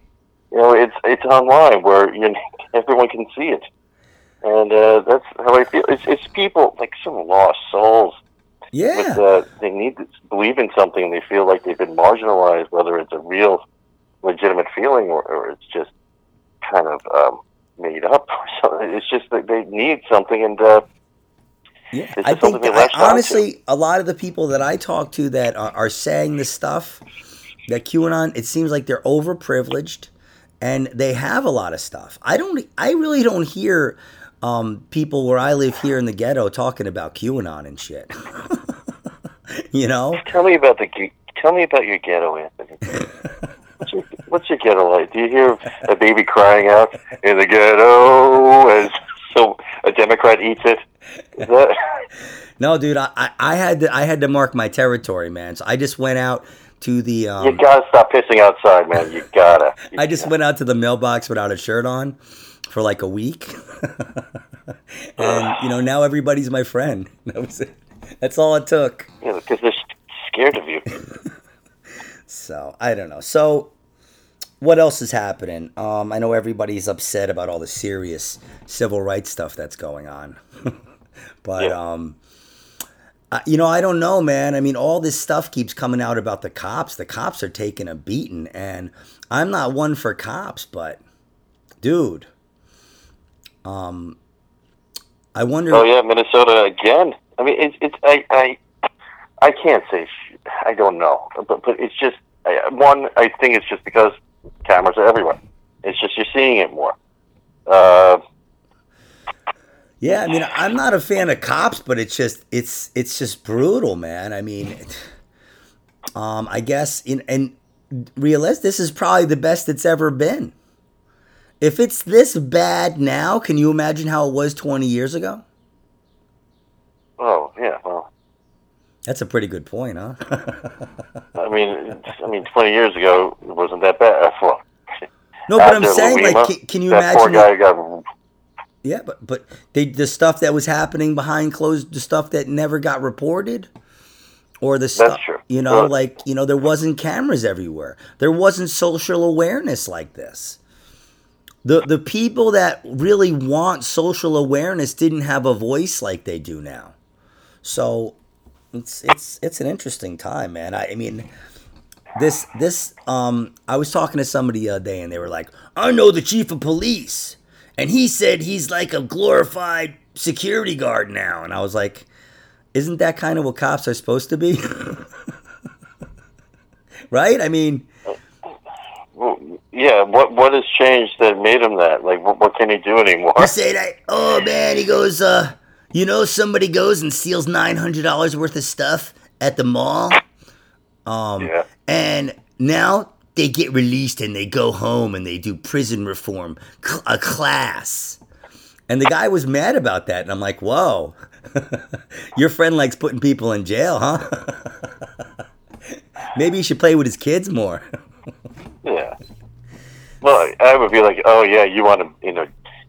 you know, it's it's online where you (laughs) everyone can see it, and uh, that's how I feel. It's it's people like some lost souls yeah. but uh, they need to believe in something and they feel like they've been marginalized, whether it's a real legitimate feeling or, or it's just kind of um, made up. (laughs) So it's just that they need something, and uh, Yeah, I think I, honestly, a lot of the people that I talk to that are, are saying this stuff, that QAnon, it seems like they're overprivileged, and they have a lot of stuff. I don't, I really don't hear um, people where I live here in the ghetto talking about QAnon and shit. (laughs) you know, tell me about the tell me about your ghetto, Anthony. (laughs) What's your, ghetto like? Do you hear a baby crying out in the ghetto as so a Democrat eats it? That, (laughs) no, dude, I, I, I had to, I had to mark my territory, man. So I just went out to the. you Um, gotta stop pissing outside, man. You gotta. I just went out to the mailbox without a shirt on for like a week. (laughs) and, you know, now everybody's my friend. (laughs) That was it. That's all it took. you know, because they're scared of you. So, I don't know. So, what else is happening? Um, I know everybody's upset about all the serious civil rights stuff that's going on. (laughs) but, Yeah. um, I, you know, I don't know, man. I mean, all this stuff keeps coming out about the cops. The cops are taking a beating, and I'm not one for cops, but dude, um, I wonder. Oh yeah, Minnesota again. I mean, it's it's I I I can't say sh- I don't know, but but it's just I, one. I think it's just because cameras are everywhere. It's just you're seeing it more. Uh, Yeah, I mean, I'm not a fan of cops, but it's just it's it's just brutal, man. I mean, um, I guess in and realist, this is probably the best it's ever been. If it's this bad now, can you imagine how it was 20 years ago? oh yeah. Well, That's a pretty good point, huh? (laughs) I mean, I mean, 20 years ago it wasn't that bad. (laughs) Well, no, but I'm saying, Louima, like, can, can you that poor imagine? guy got Yeah, but but they, the stuff that was happening behind closed, the stuff that never got reported, or the stuff, you know, Well- like you know, there wasn't cameras everywhere. There wasn't social awareness like this. The the people that really want social awareness didn't have a voice like they do now. So it's it's it's an interesting time, man. I, I mean. This this um I was talking to somebody the other day and they were like, I know the chief of police and he said he's like a glorified security guard now. And I was like, isn't that kind of what cops are supposed to be? (laughs) right? I mean, well, yeah, what what has changed that made him that? Like, what, what can he do anymore? He say that, oh man, he goes, uh, you know, somebody goes and steals nine hundred dollars worth of stuff at the mall, um, Yeah. and now they get released and they go home and they do prison reform, cl- a class. And the guy was mad about that, and I'm like, whoa, (laughs) your friend likes putting people in jail, huh? (laughs) Maybe you should play with his kids more. (laughs) Yeah. Well, I would be like, oh yeah, you want to, you know,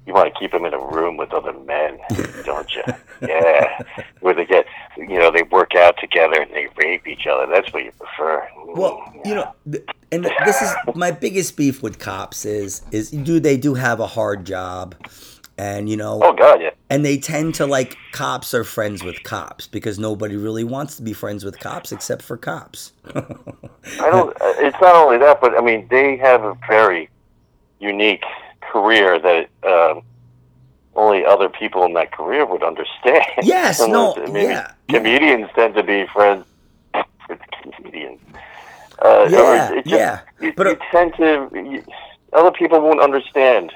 you want to keep them in a room with other men, don't you? Yeah, where they get, you know, they work out together and they rape each other. That's what you prefer. Well, you know, and this is my biggest beef with cops is is do they do have a hard job, and you know, Oh God, yeah. and they tend to like cops are friends with cops because nobody really wants to be friends with cops except for cops. I don't. uh, It's not only that, but I mean, they have a very unique career that um, only other people in that career would understand. (laughs) Yes, no, yeah, yeah. Comedians tend to be friends with comedians. Uh, Yeah, just- yeah, You, but, uh, you tend to. You, other people won't understand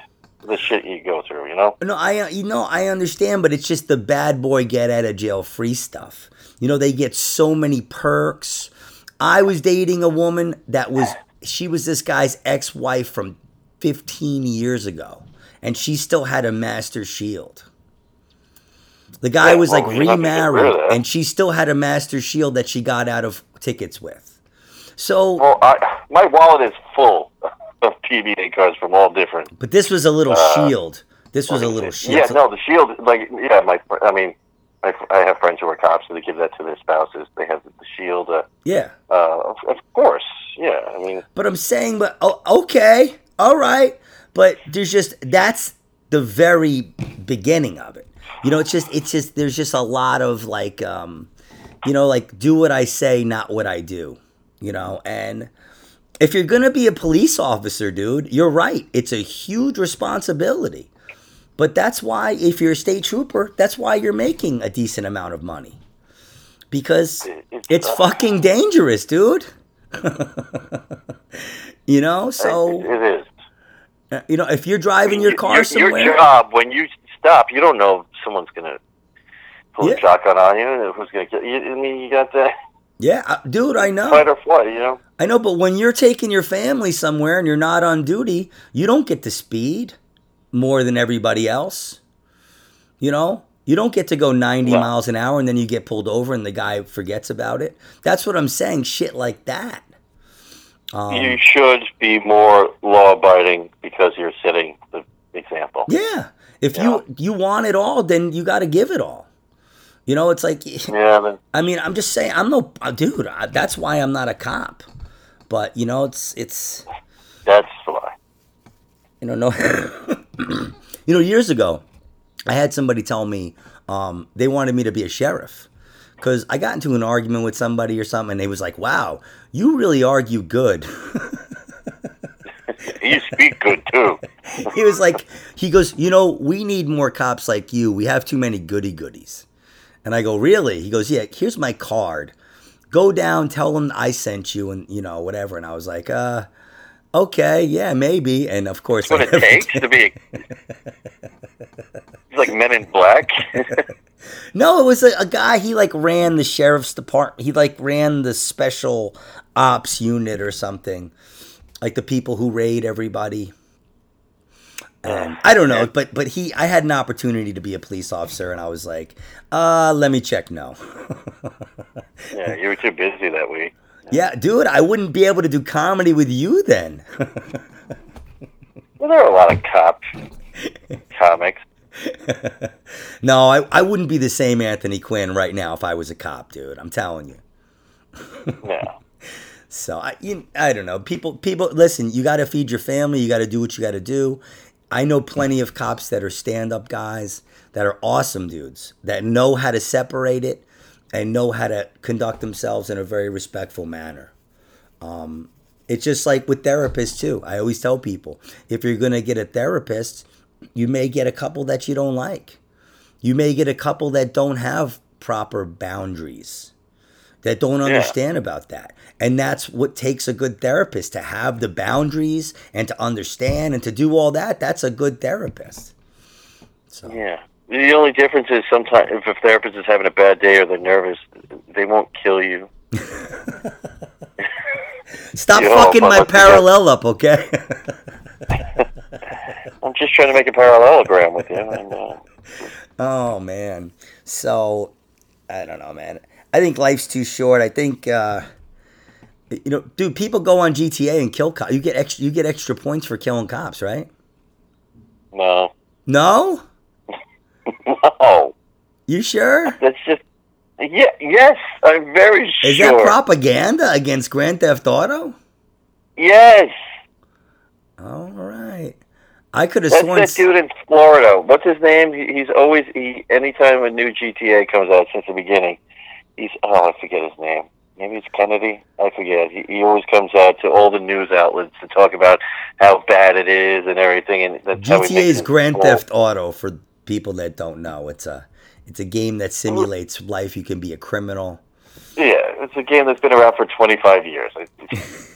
the shit you go through. You know. No, I uh, you know I understand, but it's just the bad boy get out of jail free stuff. You know, they get so many perks. I was dating a woman that was she was this guy's ex-wife from 15 years ago, and she still had a master shield. The guy Yeah, was well, like you're not gonna get rid of remarried, and she still had a master shield that she got out of tickets with. So, Well, I, my wallet is full of PBA cards from all different but this was a little Uh, shield. This was a little shield. Yeah, no, the shield. Like, yeah, my. I mean, I, I have friends who are cops, so they give that to their spouses. They have the shield. Uh, yeah. uh, of, of course, yeah. I mean, But I'm saying, but oh, okay, all right. But there's just that's the very beginning of it. You know, it's just it's just there's just a lot of like, um, you know, like do what I say, not what I do. You know, and if you're gonna be a police officer, dude, you're right. It's a huge responsibility. But that's why, if you're a state trooper, that's why you're making a decent amount of money. Because it's, fucking dangerous, dude. (laughs) you know, so it is. Uh, you know if you're driving your car your, somewhere, Your job when you stop, you don't know if someone's gonna pull Yeah. a shotgun on you, and who's gonna kill you. I mean, you got that yeah, uh, dude, I know. fight or flight. You know. I know. But when you're taking your family somewhere and you're not on duty, you don't get to speed more than everybody else. You know, you don't get to go 90 No. miles an hour and then you get pulled over and the guy forgets about it. That's what I'm saying. Shit like that. Um, you should be more law abiding because you're setting the example. Yeah. If Yeah. you you want it all, then you got to give it all. You know, it's like Yeah, (laughs) I mean, I'm just saying, I'm no uh, dude. I, that's why I'm not a cop. But you know, it's it's that's why. you know no. (coughs) you know, years ago, I had somebody tell me um, they wanted me to be a sheriff because I got into an argument with somebody or something, and they was like, "Wow, you really argue good." (laughs) You speak good too. (laughs) he was like, he goes, you know, we need more cops like you. We have too many goody goodies. And I go, really? He goes, yeah. Here's my card. Go down, tell them I sent you, and you know whatever. And I was like, uh, okay, yeah, maybe. And of course, That's what I it takes to be. (laughs) Like Men in Black. (laughs) No, it was a, a guy. He like ran the sheriff's department. He like ran the special ops unit or something, like the people who raid everybody. And I don't know, but but he, I had an opportunity to be a police officer, and I was like, uh, let me check. No, (laughs) yeah, you were too busy that week. Yeah, dude, I wouldn't be able to do comedy with you then. Well, there are a lot of cop comics. (laughs) no, I, I wouldn't be the same Anthony Quinn right now if I was a cop, dude. I'm telling you. (laughs) Yeah. So I, you, I don't know. People, people, listen. You got to feed your family. You got to do what you got to do. I know plenty of cops that are stand-up guys that are awesome dudes that know how to separate it and know how to conduct themselves in a very respectful manner. Um, it's just like with therapists too. I always tell people if you're gonna get a therapist, you may get a couple that you don't like. You may get a couple that don't have proper boundaries. that don't understand about that. And that's what takes a good therapist to have the boundaries and to understand and to do all that. That's a good therapist. So Yeah. The only difference is sometimes if a therapist is having a bad day or they're nervous, they won't kill you. stop Yo, fucking my parallel up, okay? (laughs) I'm just trying to make a parallelogram with you. And, uh, oh man. So I don't know, man. I think life's too short. I think uh you know, dude, people go on GTA and kill cops. You get extra you get extra points for killing cops, right? no. No? (laughs) No. You sure? That's just. Yeah, yes, I'm very sure. Is that propaganda against Grand Theft Auto? Yes. All right. I could have That's sworn. that dude in Florida. What's his name? He, he's always he. Anytime a new GTA comes out since the beginning, he's oh I forget his name. Maybe it's Kennedy. I forget. He, he always comes out to all the news outlets to talk about how bad it is and everything. And that's how GTA is Grand Theft Auto for people that don't know. It's a it's a game that mm-hmm. simulates life. You can be a criminal. Yeah, it's a game that's been around for 25 years. (laughs)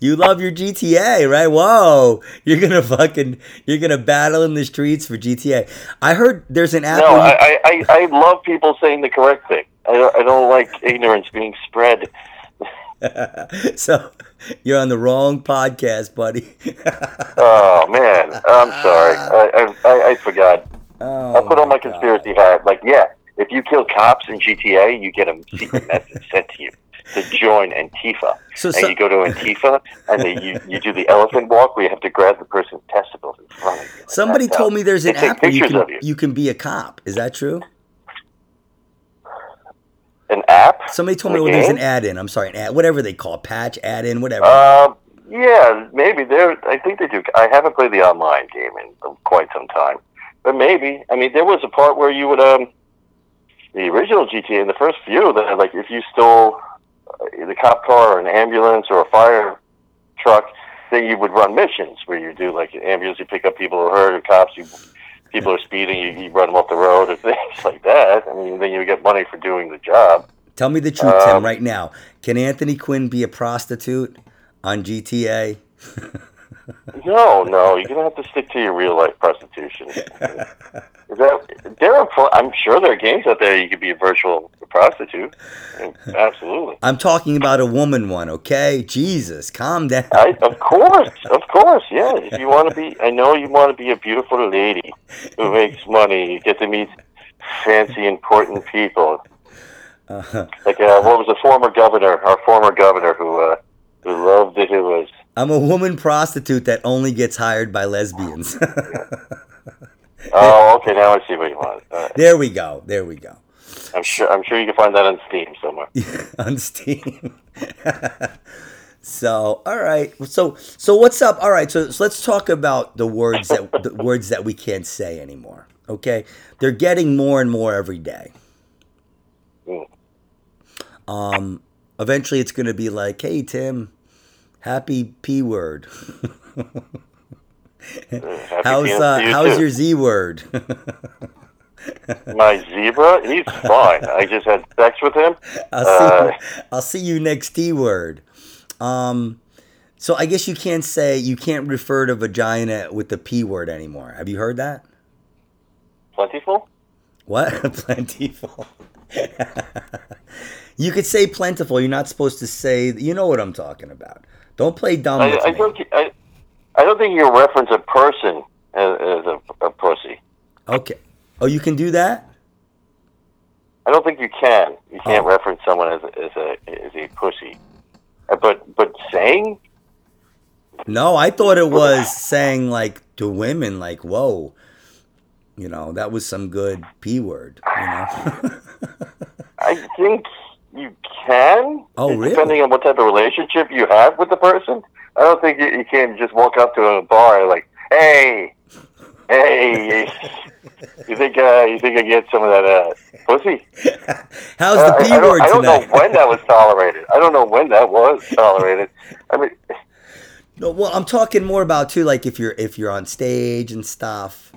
You love your GTA, right? Whoa, you're gonna fucking you're gonna battle in the streets for GTA. I heard there's an app. No, I, I, I I love people saying the correct thing. I don't, I don't like ignorance being spread. (laughs) so (laughs) you're on the wrong podcast, buddy. (laughs) Oh man, I'm sorry. I I, I, forgot. oh, I put on my God. conspiracy hat. Like, yeah, if you kill cops in GTA, you get a secret message sent to you to join Antifa. So, and you go to Antifa, and then you, you do the elephant walk where you have to grab the person's testicles in front of you. Somebody told me there's an app where you can you. you can be a cop. Is that true? An app? Somebody told me The well, there's an add-in. I'm sorry, an ad, whatever they call it, patch, add-in, whatever. Um, yeah, maybe there. I think they do. I haven't played the online game in quite some time, but maybe. I mean, there was a part where you would um, the original GTA in the first few that like if you stole uh, the cop car or an ambulance or a fire truck, then you would run missions where you do like an ambulance, you pick up people who are hurt, or cops, you people are speeding, you, you run them off the road, or (laughs) things like that. I mean, then you get money for doing the job. Tell me the truth, um, Tim, right now. Can Anthony Quinn be a prostitute on GTA? (laughs) No, no, you're gonna have to stick to your real life prostitution. (laughs) That there are? I'm sure there are games out there you could be a virtual prostitute. Absolutely. I'm talking about a woman one, okay? Jesus, calm down. I, of course, of course, yeah. If you want to be, I know you want to be a beautiful lady who makes money. You get to meet fancy, important people. Uh, Like uh, what was the former governor? Our former governor who uh, who loved it. Who was I'm a woman prostitute that only gets hired by lesbians. (laughs) oh, okay. Now I see what you want. Uh, there we go. There we go. I'm sure. I'm sure you can find that on Steam somewhere. (laughs) on Steam. (laughs) so, all right. So, so what's up? All right. So, so let's talk about the words that the words that we can't say anymore. Okay, they're getting more and more every day. Mm. Um, eventually, it's going to be like, "Hey, Tim, happy p word. (laughs) How's uh, you, how's too. your z word? My zebra? He's (laughs) fine. I just had sex with him. I'll see. Uh, you, (laughs) I'll see you next T word. Um, so I guess you can't say you can't refer to vagina with the p word anymore. Have you heard that? Plentiful? What (laughs) plentiful? you could say plentiful. You're not supposed to say. You know what I'm talking about. Don't play dumb I, with I me. don't. I, I don't think you reference a person as, as a, a pussy. Okay. Oh, you can do that. I don't think you can. You can't Oh. reference someone as a, as a as a pussy. Uh, But but saying No, I thought it was saying like to women, like, "Whoa." You know, that was some good p word. You know. (laughs) I think you can. Oh, really? Depending on what type of relationship you have with the person. I don't think you, you can just walk up to a bar and like, hey, hey. (laughs) you think uh, you think I get some of that uh, pussy? (laughs) How's Uh, the I, p I don't, word I don't know when that was tolerated. I don't know when that was tolerated. I mean, No, well, I'm talking more about too, like if you're if you're on stage and stuff.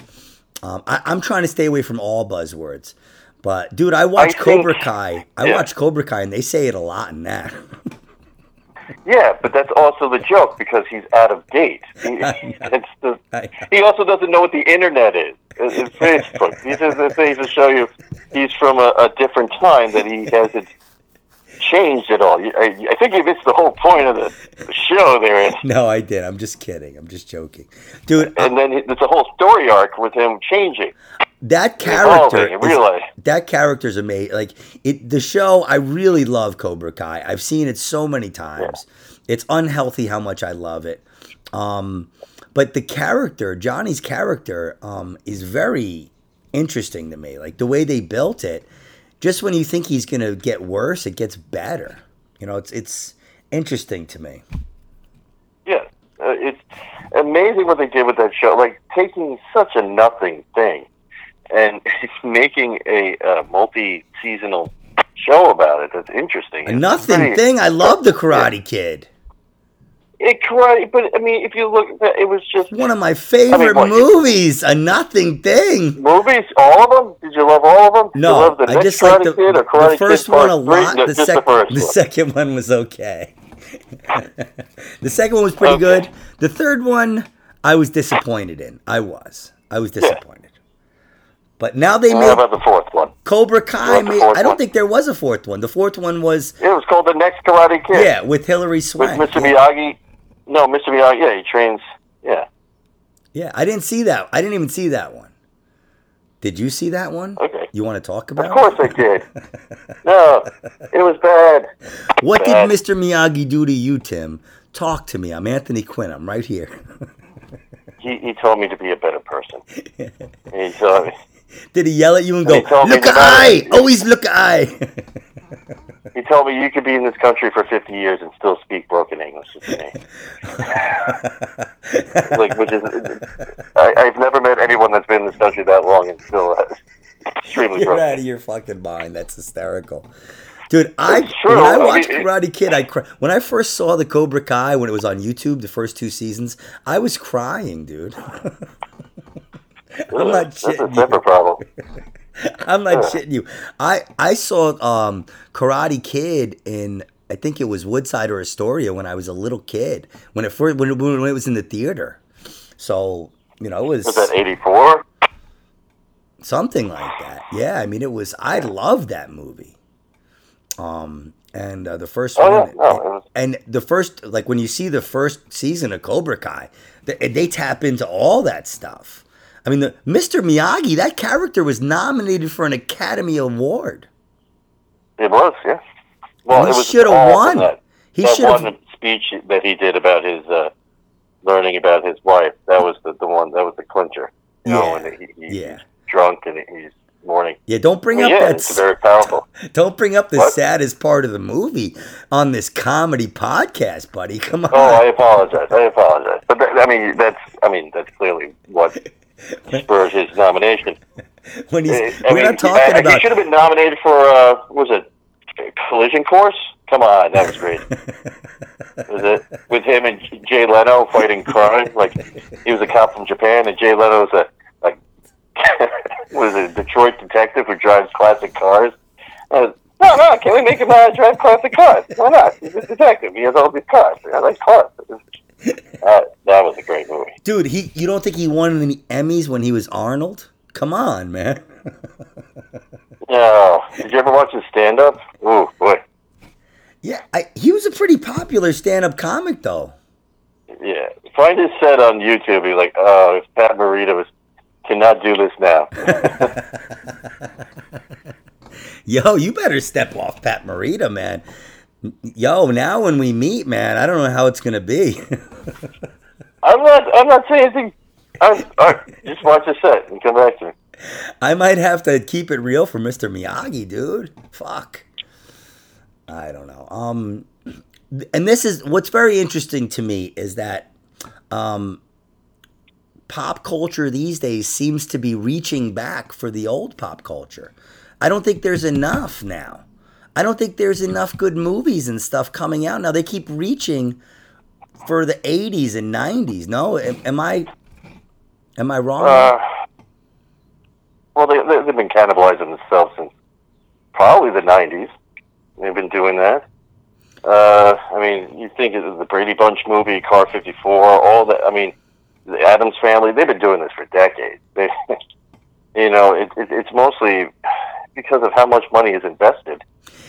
Um, I, I'm trying to stay away from all buzzwords, But dude, I watch I think- Cobra Kai. I yeah. watch Cobra Kai, and they say it a lot in that. (laughs) Yeah, but that's also the joke because he's out of date. (laughs) He, it's the, he also doesn't know what the internet is. It- It's Facebook. These are the things to show you he's from a, a different time that he hasn't changed at all. I, I think you missed the whole point of the, the show there. (laughs) no, I did. I'm just kidding. I'm just joking, dude. And uh, then it's a whole story arc with him changing, That character, evolving in is- that character's amazing. Like it, the show. I really love Cobra Kai. I've seen it so many times. It's unhealthy how much I love it. Um, but the character, Johnny's character, um, is very interesting to me. Like the way they built it. Just when you think he's gonna get worse, it gets better. You know, it's it's interesting to me. Yeah, uh, it's amazing what they did with that show. Like taking such a nothing thing and (laughs) it's making a uh, multi-seasonal show about it. That's interesting. It's nothing pretty- thing. I love the Karate Kid. It karate, but I mean, if you look, at that, it was just One of my favorite what- movies. A nothing thing. movies. All of them. Did you love all of them? Did No, the I just like the, the first Kid one a lot. No, The, sec- the first the second one was okay. (laughs) the second one was pretty Okay. good. The third one, I was disappointed in. I was. I was disappointed. But now they made about the fourth one? Cobra Kai. Made, I don't one? think there was a fourth one. The fourth one was It was called the next Karate Kid. yeah with Hilary with Swank. Mr. Yeah. Miyagi. No, Mr. Miyagi. Yeah, he trains. Yeah. yeah, I didn't see that. I didn't even see that one. Did you see that one? Okay. You want to talk about? Of course it? I did. (laughs) No, it was bad. What did Mr. Miyagi do to you, Tim? Talk to me. I'm Anthony Quinn. I'm right here. (laughs) He, he told me to be a better person. (laughs) he told me. (laughs) Did he yell at you and go, "Look at I, always look at I"? (laughs) He told me you could be in this country for 50 years and still speak broken English with me. (laughs) like, which is, I, I've never met anyone that's been in this country that long and still has extremely You're broken. out of your fucking mind. That's hysterical. Dude, I when I I watched mean, Karate Kid, I cry. when I first saw the Cobra Kai when it was on YouTube, the first two seasons, I was crying, dude. (laughs) (laughs) I'm not shitting you. problem. I'm not shitting you. I I saw um, Karate Kid in I think it was Woodside or Astoria when I was a little kid when it first when it, when it was in the theater. So you know it was Was that 84? something like that. Yeah, I mean it was. I loved that movie. Um, and uh, the first Oh, one, yeah. No, was- and the first like when you see the first season of Cobra Kai, they, they tap into all that stuff. I mean, the, Mr. Miyagi, that character was nominated for an Academy Award. It was, yeah. Well, And he shoulda won. That, He should have. speech that he did about his uh, learning about his wife. That was the, the one. That was the clincher. You know, Yeah, he, he, yeah. he's drunk and he's mourning. Yeah, don't bring Well, up yeah, that. it's very powerful. (laughs) Don't bring up the What? saddest part of the movie on this comedy podcast, buddy. Come on. Oh, I apologize. I apologize. But that, I mean, that's I mean, that's clearly what (laughs) spurred his nomination. (laughs) when he's, I we're mean, not talking I- about. He should have been nominated for uh, what was it Collision Course? Come on, that was great. (laughs) was it with him and Jay Leno fighting crime? Like he was a cop from Japan, and Jay Leno was a like (laughs) was a Detroit detective who drives classic cars. Uh, no, no, can we make him uh, drive classic cars? Why not? He's a detective. He has all these cars. I like cars. That was a great movie. Dude, he you don't think he won any Emmys when he was Arnold? Come on, man. (laughs) No, did you ever watch his stand up? Ooh, boy. Yeah, I, he was a pretty popular stand-up comic though. Yeah, find his set on YouTube. Be like, oh, if Pat Morita was cannot do this now. (laughs) Yo, you better step off Pat Morita, man. Yo, now when we meet, man, I don't know how it's gonna be. (laughs) I'm not. I'm not saying anything. I'm, I, just watch the set and come back to me. I might have to keep it real for Mr. Miyagi, dude. Fuck. I don't know. Um, and this is what's very interesting to me is that um, pop culture these days seems to be reaching back for the old pop culture. I don't think there's enough now. I don't think there's enough good movies and stuff coming out now. They keep reaching for the 80s and 90s. No, am, am I am I wrong? Uh, well, they, they, they've been cannibalizing themselves since probably the '90s. They've been doing that. Uh, I mean, you think of the Brady Bunch movie, Car 54, all that. I mean, the Addams Family. They've been doing this for decades. (laughs) They, you know, it, it, it's mostly because of how much money is invested.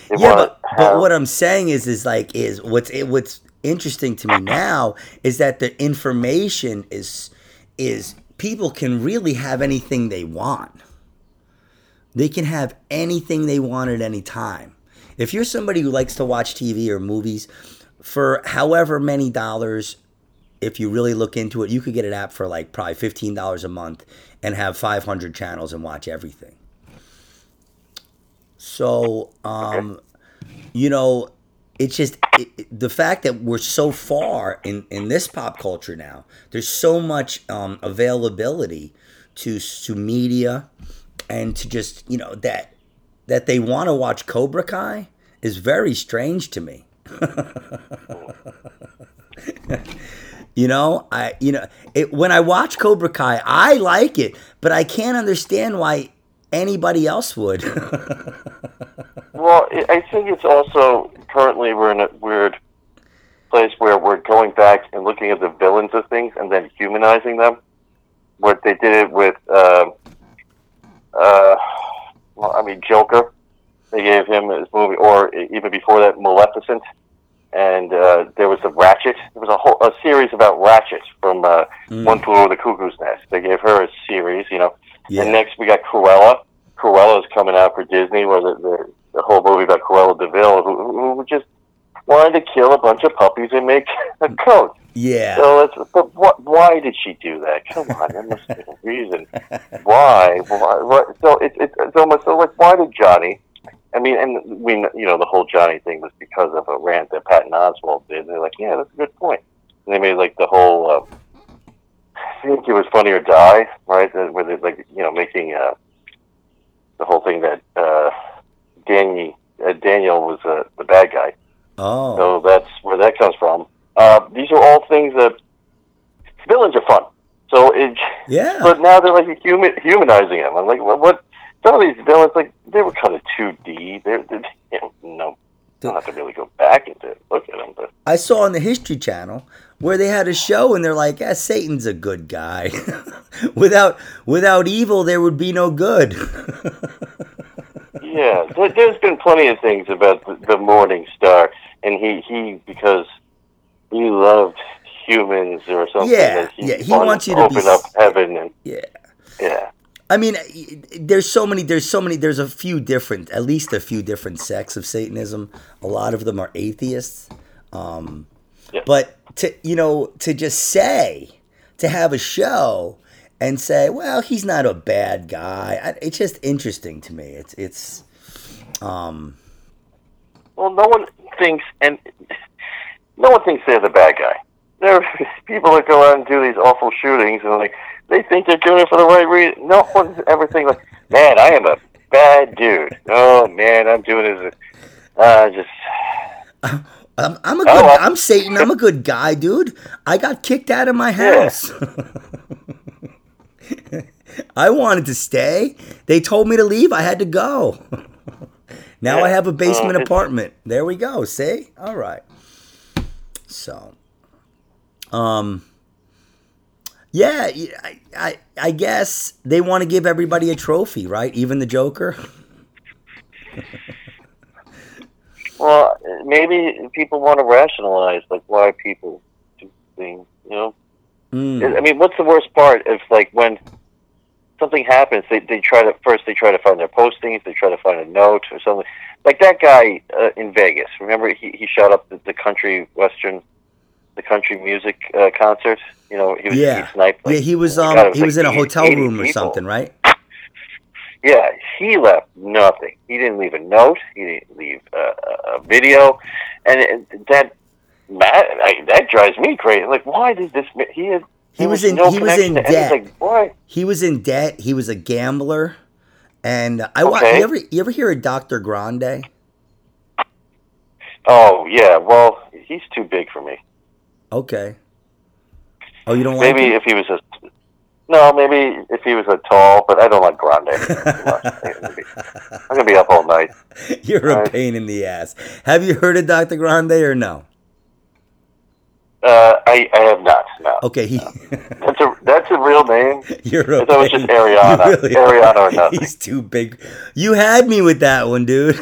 They yeah, but, but what I'm saying is, is like, is what's it, what's interesting to me now is that the information is is people can really have anything they want. They can have anything they want at any time. If you're somebody who likes to watch TV or movies for however many dollars, if you really look into it, you could get an app for like probably fifteen dollars a month and have five hundred channels and watch everything. So, um, you know, it's just it, the fact that we're so far in in this pop culture now. There's so much um, availability to to media and to just you know that that they want to watch Cobra Kai is very strange to me. (laughs) you know, I you know it, when I watch Cobra Kai, I like it, but I can't understand why anybody else would. (laughs) Well, I I think it's also currently we're in a weird place where we're going back and looking at the villains of things and then humanizing them. What they did it with, uh, uh, well, I mean, Joker. They gave him his movie, or even before that, Maleficent, and uh, there was the Ratched. There was a whole a series about Ratched from uh, One Flew Over the Cuckoo's Nest. They gave her a series, you know. Yeah. And next we got Cruella. Cruella's coming out for Disney, where the, the, the whole movie about Cruella de Vil, who, who just wanted to kill a bunch of puppies and make (laughs) a coat. yeah. So it's, but what, why did she do that? Come on, there must be a reason. Why? Why? What? So it's it's it's almost so like why did Johnny? I mean, and we you know the whole Johnny thing was because of a rant that Patton Oswalt did. And they're like, yeah, that's a good point. And they made like the whole. Uh, I think it was Funny or Die, right? Where they're like you know making uh, the whole thing that uh, Danny uh, Daniel was uh, the bad guy. Oh. So that's where that comes from. Uh, these are all things that villains are fun. So it, Yeah. but now they're like human, humanizing them. I'm like, what? what some of these villains, like they were kind of 2D. They're, they're you know, no, have to really go back and look at them. But I saw on the History Channel where they had a show and they're like, "Ah, Satan's a good guy. (laughs) without without evil, there would be no good." yeah, there, there's been plenty of things about the, the Morning Star, and he he because he loved humans or something. Yeah, that yeah, he wants you to be open up heaven and yeah. yeah. I mean, there's so many. There's so many. There's a few different, at least a few different sects of Satanism. A lot of them are atheists. Um, Yeah. But to you know, to just say, to have a show and say, well, he's not a bad guy. I- It's just interesting to me. It's it's. Um, Well, no one thinks, and no one thinks they're the bad guy. There are (laughs) people that go out and do these awful shootings, and like they think they're doing it for the right reason. No one's ever thinking like, "Man, I am a bad dude." Oh man, I'm doing this. Uh, just (sighs) I'm, I'm a Oh, good. well. I'm Satan. I'm a good guy, dude. I got kicked out of my Yeah. house. (laughs) I wanted to stay. They told me to leave. I had to go. (laughs) now I have a basement Uh, apartment. There we go. See? All right. So, um, yeah, I, I, I guess they want to give everybody a trophy, right? Even the Joker. (laughs) well, maybe people want to rationalize like why people do things. You know, Mm. I mean, what's the worst part? If like when something happens, they they try to first they try to find their postings, they try to find a note or something. Like that guy uh, in Vegas. Remember, he he shot up the, the country western, the country music uh, concert. You know, he was Yeah. he sniped. Like, yeah, he was God, um he was in a hotel room or people. something, right? Yeah, he left nothing. He didn't leave a note. He didn't leave a, a- video, and it, that that I, that drives me crazy. Like, why did this? He had, He was in- no he was in connection to any- debt. Like, why? He was in debt. He was a gambler, and I Okay. you ever you ever hear of Dr. Grande? Oh yeah, well, he's too big for me. Okay. Oh, you don't like Maybe him? if he was a No, maybe if he was a tall, but I don't like Grande. (laughs) I'm gonna be up all night. (laughs) You're a Right. pain in the ass. Have you heard of Dr. Grande or no? Uh, I, I have not. No, Okay, he. that's a that's a real name. (laughs) You're a it was just. Ariana. You Ariana are. or nothing. He's too big. You had me with that one, dude.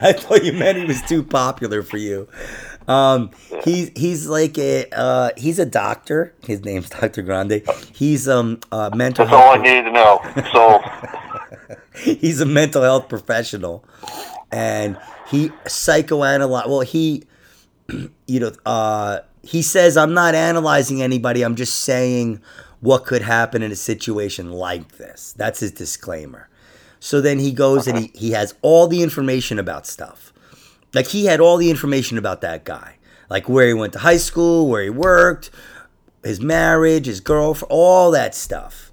I thought you meant he was too popular for you. Um, he's he's like a uh, he's a doctor. His name's (laughs) Dr. Grande. He's um a mental That's all I health. needed to know. Sold. (laughs) he's a mental health professional, and he psychoanalyze. Well, he, (clears throat) you know, uh, he says I'm not analyzing anybody. I'm just saying what could happen in a situation like this. That's his disclaimer. So then he goes and he, he has all the information about stuff. Like he had all the information about that guy, like where he went to high school, where he worked, his marriage, his girlfriend, all that stuff.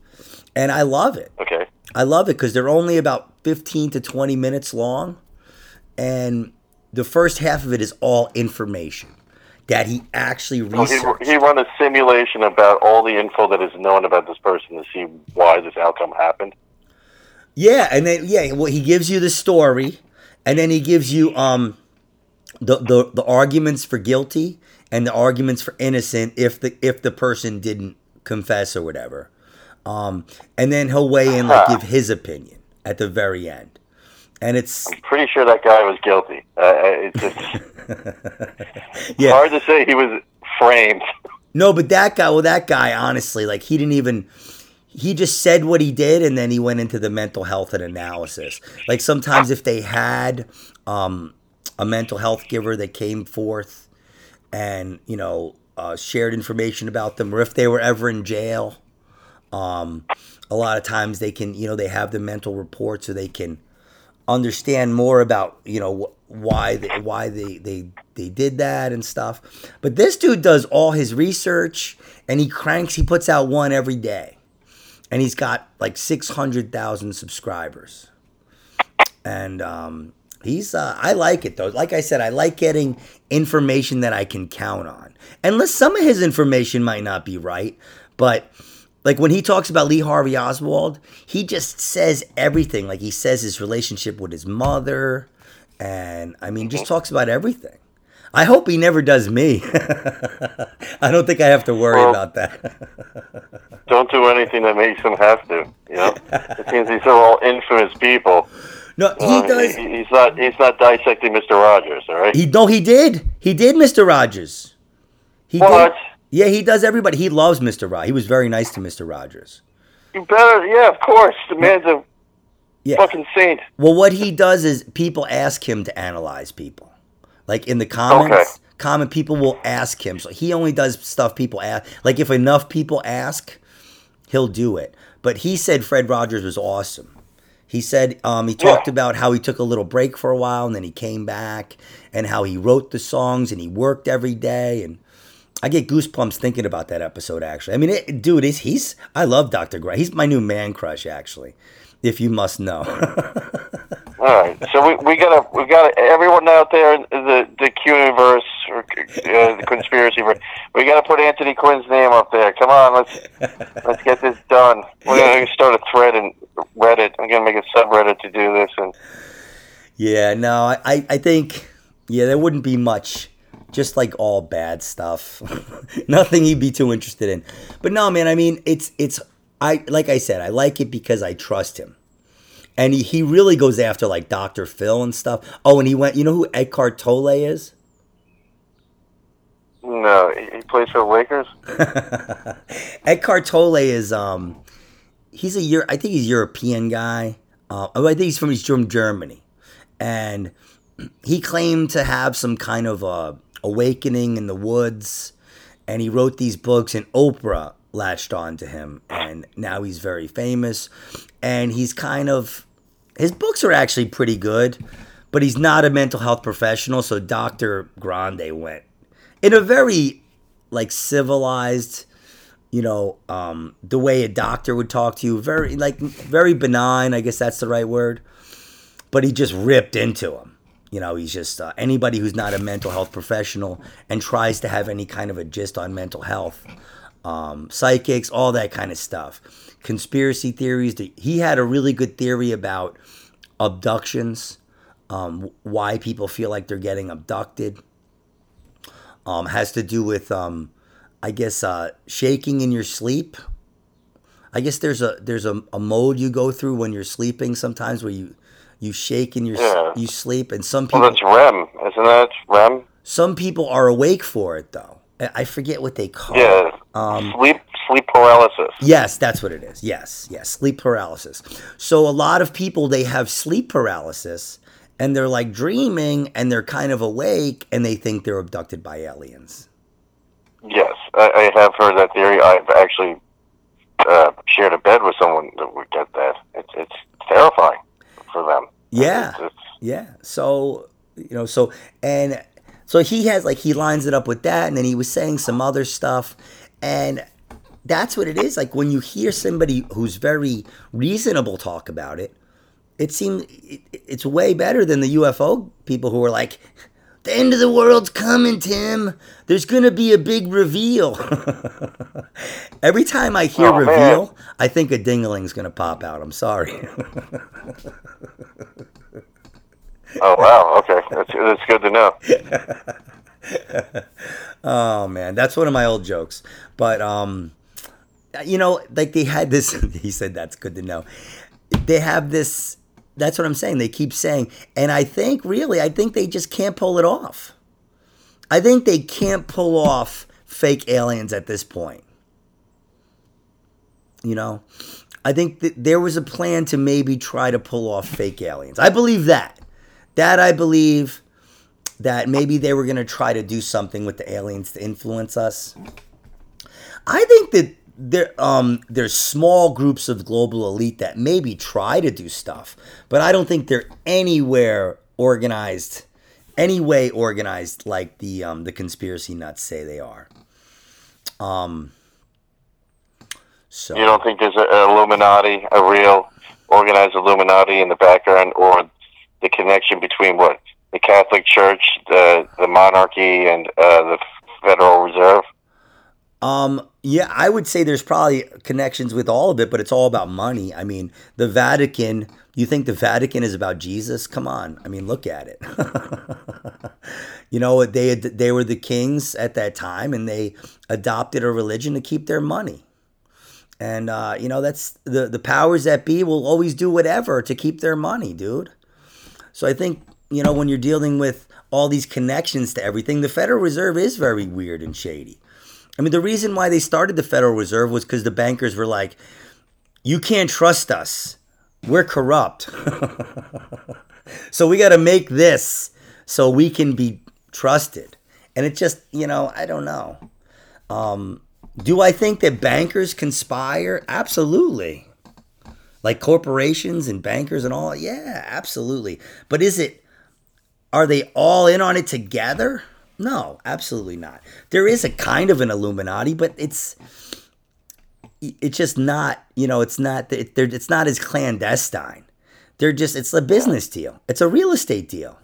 And I love it. Okay. I love it because they're only about 15 to 20 minutes long. And the first half of it is all information that he actually So he, researched. he run a simulation about all the info that is known about this person to see why this outcome happened. Yeah, and then yeah, well, he gives you the story, and then he gives you um the the, the arguments for guilty and the arguments for innocent if the if the person didn't confess or whatever. Um, and then he'll weigh in like give his opinion at the very end, and it's I'm Pretty sure that guy was guilty. Uh, uh, it's just (laughs) yeah. hard to say he was framed. No, but that guy, well, that guy, honestly, like he didn't even. He just said what he did, and then he went into the mental health and analysis. Like sometimes, if they had um, a mental health giver that came forth and you know uh, shared information about them, or if they were ever in jail, um, a lot of times they can, you know, they have the mental report so they can understand more about you know wh- why they, why they, they they did that and stuff. But this dude does all his research and he cranks. He puts out one every day, and he's got like six hundred thousand subscribers. And um, he's uh, I like it though. Like I said, I like getting information that I can count on. Unless some of his information might not be right, but like when he talks about Lee Harvey Oswald, he just says everything. Like he says his relationship with his mother, and I mean, just talks about everything. I hope he never does me. (laughs) I don't think I have to worry Well- about that. Don't do anything that makes him have to. You know, (laughs) it seems these are all infamous people. No, he does. he- he's not. He's not dissecting Mr. Rogers. All right. He no, he did. He did, Mr. Rogers. He What? did. Yeah, he does everybody. He loves Mr. Rogers. He was very nice to Mr. Rogers. You better. Yeah, of course. The man's a Yeah. fucking saint. Well, what he does is people ask him to analyze people. Like in the comments, Okay. common people will ask him. So he only does stuff people ask. Like if enough people ask, he'll do it. But he said Fred Rogers was awesome. He said um, he talked Yeah. about how he took a little break for a while and then he came back and how he wrote the songs and he worked every day and I get goosebumps thinking about that episode. Actually, I mean, it, dude, he's, he's I love Dr. Gray. He's my new man crush. Actually, if you must know. (laughs) All right. So we we gotta we gotta everyone out there in the the Quniverse or uh, the conspiracy. verse, We gotta put Anthony Quinn's name up there. Come on, let's let's get this done. We're gonna start a thread in Reddit. I'm gonna make a subreddit to do this and. Yeah, no, I, I I think, yeah, there wouldn't be much. Just like all bad stuff, (laughs) nothing he'd be too interested in. But no, man, I mean, it's it's I like I said, I like it because I trust him, and he, he really goes after like Dr. Phil and stuff. Oh, and he went. You know who Eckhart Tolle is? No, he plays for the Lakers. (laughs) Eckhart Tolle is um, he's a year. I think he's a European guy. Uh, oh, I think he's from he's from Germany, and he claimed to have some kind of uh, awakening in the woods, and he wrote these books, and Oprah latched on to him, and now he's very famous, and he's kind of his books are actually pretty good, but he's not a mental health professional, so Dr. Grande went in a very like civilized you know, um, the way a doctor would talk to you, very like very benign. I guess that's the right word. But he just ripped into him. You know, he's just uh, anybody who's not a mental health professional and tries to have any kind of a gist on mental health. Um, psychics, all that kind of stuff. Conspiracy theories. He had a really good theory about abductions, um, why people feel like they're getting abducted. Um, has to do with, um, I guess, uh, shaking in your sleep. I guess there's a there's a, a mode you go through when you're sleeping sometimes where you you shake in your yeah. you sleep, and some people. Well, that's REM, isn't that REM? Some people are awake for it though. I forget what they call yeah. it. Um, sleep sleep paralysis. Yes, that's what it is. Yes, yes, sleep paralysis. So a lot of people they have sleep paralysis and they're like dreaming and they're kind of awake and they think they're abducted by aliens. Yes, I, I have heard that theory. I've actually uh, shared a bed with someone that would get that. It's it's terrifying for them. Yeah, it's, it's, yeah. So you know, so and so he has like he lines it up with that, and then he was saying some other stuff, and that's what it is. Like when you hear somebody who's very reasonable talk about it, it seems it, it's way better than the UFO people who are like, the end of the world's coming, Tim. There's gonna be a big reveal. (laughs) Every time I hear oh, reveal, man. I think a dingling's gonna pop out. I'm sorry. (laughs) oh wow, okay, that's that's good to know. (laughs) oh man, that's one of my old jokes. But um, you know, like they had this. (laughs) he said that's good to know. They have this. That's what I'm saying. They keep saying, and I think really, I think they just can't pull it off. I think they can't pull off fake aliens at this point. You know, I think that there was a plan to maybe try to pull off fake aliens. I believe that. That I believe that maybe they were going to try to do something with the aliens to influence us. I think that there um there's small groups of global elite that maybe try to do stuff, but I don't think they're anywhere organized, any way organized like the um the conspiracy nuts say they are. Um. So you don't think there's an Illuminati, a real organized Illuminati in the background, or the connection between what the Catholic Church, the the monarchy, and uh, the Federal Reserve? Um, yeah, I would say there's probably connections with all of it, but it's all about money. I mean, the Vatican, you think the Vatican is about Jesus? Come on. I mean, look at it. (laughs) you know, they they were the kings at that time and they adopted a religion to keep their money. And uh, you know, that's the the powers that be will always do whatever to keep their money, dude. So I think, you know, when you're dealing with all these connections to everything, the Federal Reserve is very weird and shady. I mean, the reason why they started the Federal Reserve was because the bankers were like, you can't trust us. We're corrupt. (laughs) so we got to make this so we can be trusted. And it just, you know, I don't know. Um, do I think that bankers conspire? Absolutely. Like corporations and bankers and all? Yeah, absolutely. But is it, are they all in on it together? No, absolutely not. There is a kind of an Illuminati, but it's it's just not. You know, it's not. It's not as clandestine. They're just. It's a business deal. It's a real estate deal.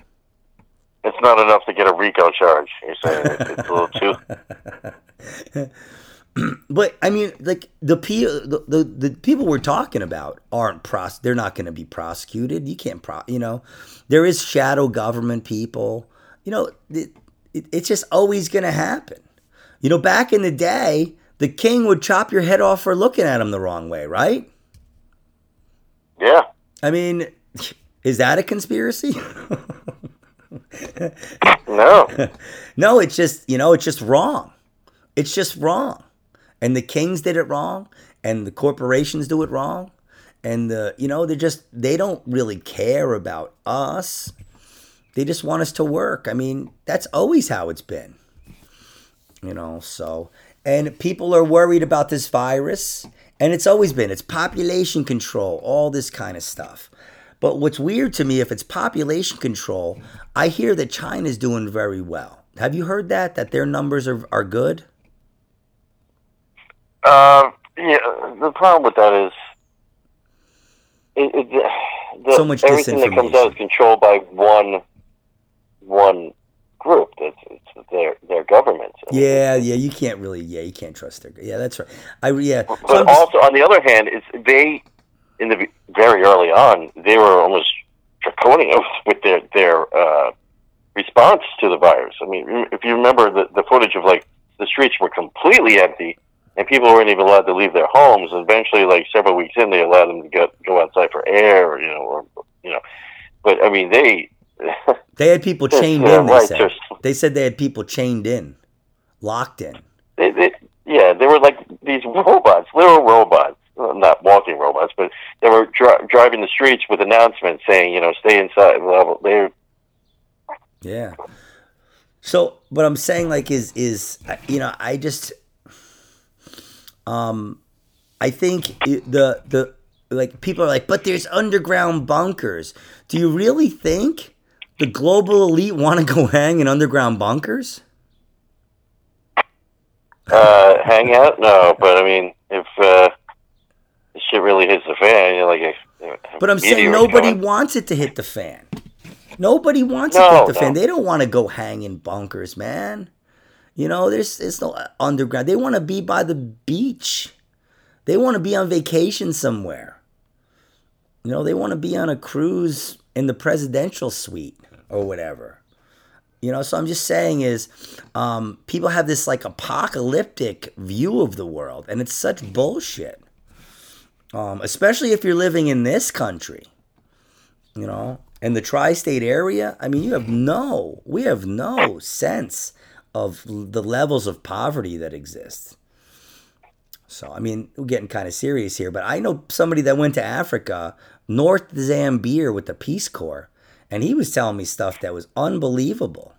It's not enough to get a RICO charge. You're saying it's, a little too. (laughs) (clears throat) but I mean, like the, the the the people we're talking about aren't pros. They're not going to be prosecuted. You can't pro. You know, there is shadow government people. You know, it, it's just always going to happen. You know, back in the day, the king would chop your head off for looking at him the wrong way, right? Yeah. I mean, is that a conspiracy? (laughs) no. (laughs) no, it's just, you know, it's just wrong. It's just wrong. And the kings did it wrong, and the corporations do it wrong. And the, you know, they're just, they don't really care about us. They just want us to work. I mean, that's always how it's been. You know, so and people are worried about this virus, and it's always been it's population control, all this kind of stuff. But what's weird to me, if it's population control, I hear that China's doing very well. Have you heard that? That their numbers are are good? Uh, yeah. The problem with that is, it, it, the, so much everything that comes out is controlled by one one group. It's, it's their their government. Yeah, yeah, you can't really. Yeah, you can't trust their. Yeah, that's right. I yeah. So But just- also, on the other hand, it's they in the very early on they were almost draconian (laughs) with their their uh, response to the virus. I mean, if you remember the the footage of like the streets were completely empty and people weren't even allowed to leave their homes. And eventually, like several weeks in, they allowed them to go go outside for air, or, you know, or you know. But I mean, they (laughs) they had people chained in. They said. They said they had people chained in, locked in. they, they yeah, they were like these robots, literal robots. Well, not walking robots, but they were dri- driving the streets with announcements saying, you know, stay inside. Well, they Yeah. So what I'm saying like is is uh, you know I just um I think it- the the like people are like but there's underground bunkers. Do you really think the global elite want to (laughs) go hang in underground bunkers? uh, hang out. No, but I mean, if uh, shit really hits the fan, you're like, a, a But I'm saying nobody coming. wants it to hit the fan. Nobody wants it to hit the fan. They don't want to go hang in bunkers, man. You know, there's it's no underground. They want to be by the beach. They want to be on vacation somewhere. You know, they want to be on a cruise in the presidential suite or whatever. You know, so I'm just saying is um, people have this like apocalyptic view of the world, and it's such bullshit. Um, especially if you're living in this country, you know, in the tri-state area. I mean, you have no, we have no sense of the levels of poverty that exist. So, I mean, we're getting kind of serious here, but I know somebody that went to Africa, North Zambia with the Peace Corps, and he was telling me stuff that was unbelievable.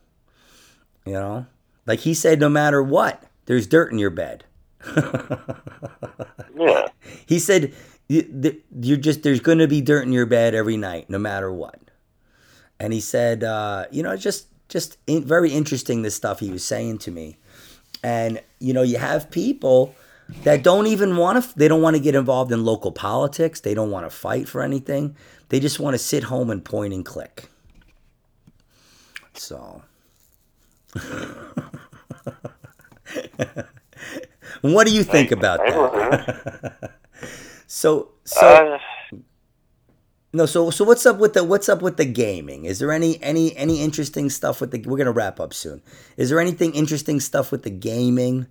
You know, like he said, no matter what, there's dirt in your bed. (laughs) Yeah, He said, "You- th- "You're just there's going to be dirt in your bed every night, no matter what." And he said, uh, "You know, just just in, very interesting this stuff he was saying to me." And you know, you have people that don't even want to. They don't want to get involved in local politics. They don't want to fight for anything. They just want to sit home and point and click. So. (laughs) what do you think about that? (laughs) So, so uh, no, so so what's up with the what's up with the gaming? Is there any any any interesting stuff with the? We're gonna wrap up soon. Is there anything interesting stuff with the gaming?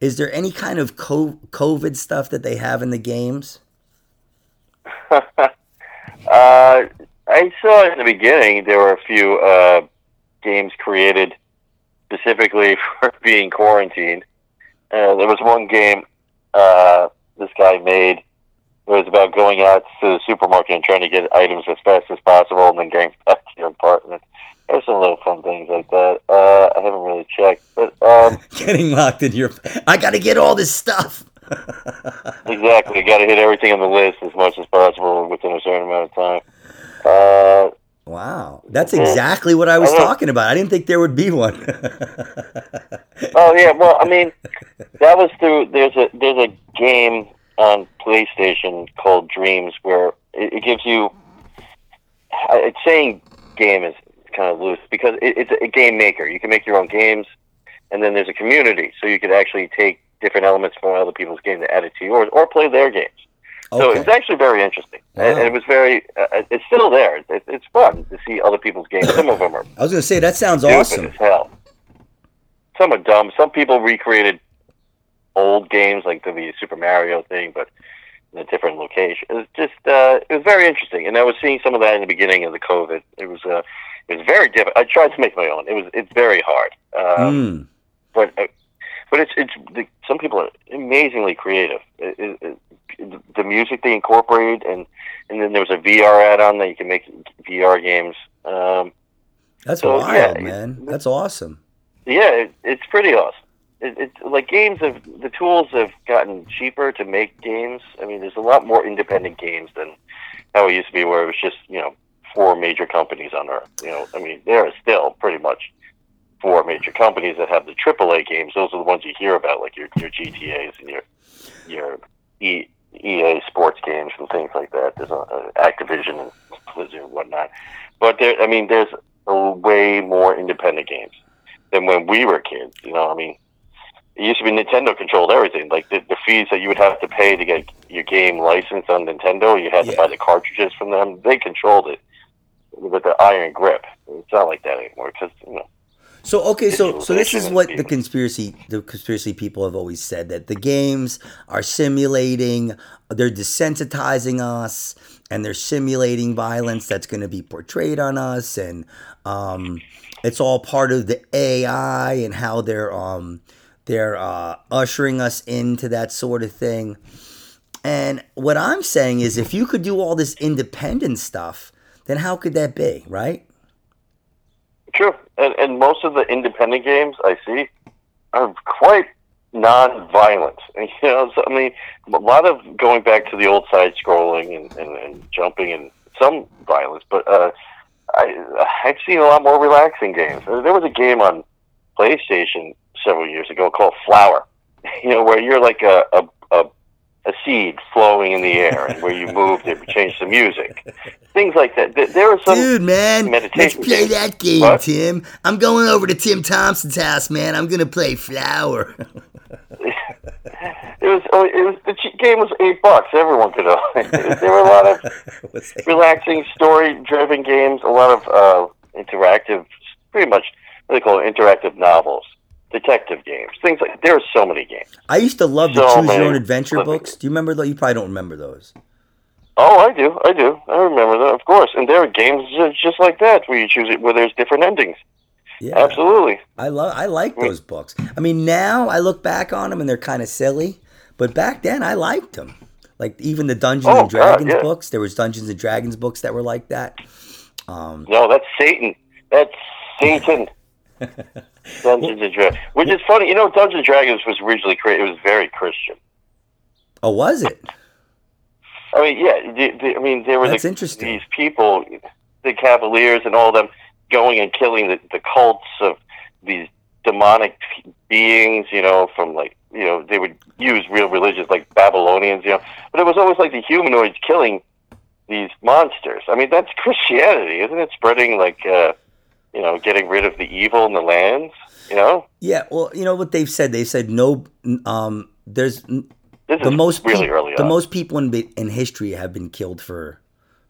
Is there any kind of COVID stuff that they have in the games? (laughs) uh, I saw in the beginning there were a few uh, games created specifically (laughs) for being quarantined. Uh, there was one game uh, this guy made. It was about going out to the supermarket and trying to get items as fast as possible, and then getting (laughs) back to your apartment. There's some little fun things like that. Uh, I haven't really checked, but um, (laughs) Getting locked in your. I got to get all this stuff. (laughs) exactly, got to hit everything on the list as much as possible within a certain amount of time. Uh, Wow, that's exactly what I was I talking about. I didn't think there would be one. Oh yeah, well, I mean, that was through. There's a there's a game on PlayStation called Dreams where it, it gives you. It's saying game is kind of loose because it, it's a game maker. You can make your own games, and then there's a community, so you could actually take different elements from other people's game to add it to yours, or play their games. So it's actually very interesting, and, Wow. and it was very. Uh, it's still there. It, it's fun to see other people's games. Some of them are (laughs) I was gonna say that sounds awesome. as hell. Some are dumb. Some people recreated old games like the, Super Mario thing, but in a different location. It was just uh, it was very interesting, and I was seeing some of that in the beginning of the COVID. It was uh, it was very difficult. I tried to make my own. It was it's very hard, um, Mm. but uh, but it's it's the, some people are amazingly creative. It, it, it, the music they incorporated, and and then there was a VR add-on that you can make VR games. Um, That's So, wild, yeah, man. That's awesome. Yeah, it, it's pretty awesome. It, it's like games have the tools have gotten cheaper to make games. I mean, there's a lot more independent games than how it used to be, where it was just you know four major companies on Earth. You know, I mean, there are still pretty much four major companies that have the AAA games. Those are the ones you hear about, like your your GTA's and your your e, EA sports games and things like that. There's uh, Activision and Blizzard and whatnot. But there, I mean, there's way more independent games than when we were kids. You know, I mean, it used to be Nintendo controlled everything. Like the, the fees that you would have to pay to get your game licensed on Nintendo, you had to buy the cartridges from them. They controlled it with the iron grip. It's not like that anymore because you know. So okay, so so this is what the conspiracy the conspiracy people have always said that the games are simulating, they're desensitizing us, and they're simulating violence that's going to be portrayed on us, and um, it's all part of the AI and how they're um, they're uh, ushering us into that sort of thing. And what I'm saying is, if you could do all this independent stuff, then how could that be, right? True, and and most of the independent games I see are quite non-violent. (laughs) You know, so, I mean, a lot of going back to the old side scrolling and, and, and jumping and some violence, but uh, I I've seen a lot more relaxing games. There was a game on PlayStation several years ago called Flower. (laughs) You know, where you're like a a, a a seed flowing in the air, and where you move to change the music, things like that. There- are some Dude, man, let's play games. that game, What? Tim. I'm going over to Tim Thomson's house, man. I'm gonna play Flower. (laughs) It was. oh, It was. The game was eight bucks. Everyone could own it. (laughs) There were a lot of relaxing, story-driven games. A lot of uh, interactive, pretty much what they call it, interactive novels, detective games, things like. There are so many games. I used to love the So Choose Your Own Adventure books. Do you remember those? You probably don't remember those. Oh, I do. I do. I remember that, of course. And there are games just, like that where you choose it, where there's different endings. Yeah, Absolutely. I love. I like those books. I mean, now I look back on them and they're kind of silly, but back then I liked them. Like even the Dungeons Oh, and God, Dragons yeah. books. There was Dungeons and Dragons books that were like that. Um, No, that's Satan. That's Satan. (laughs) Dungeons and Dragons, which is funny. You know, Dungeons and Dragons was originally created. It was very Christian. oh, was it? I mean, yeah. The, the, I mean, there were That's the, interesting. these people, the Cavaliers, and all of them going and killing the, the cults of these demonic beings. You know, from like you know, they would use real religions like Babylonians. You know, but it was always like the humanoids killing these monsters. I mean, that's Christianity, isn't it? Spreading like, uh, you know, getting rid of the evil in the lands. You know, Yeah. Well, you know what they've said. They've said no. Um, there's this the most really peop- early the on. most people in in history have been killed for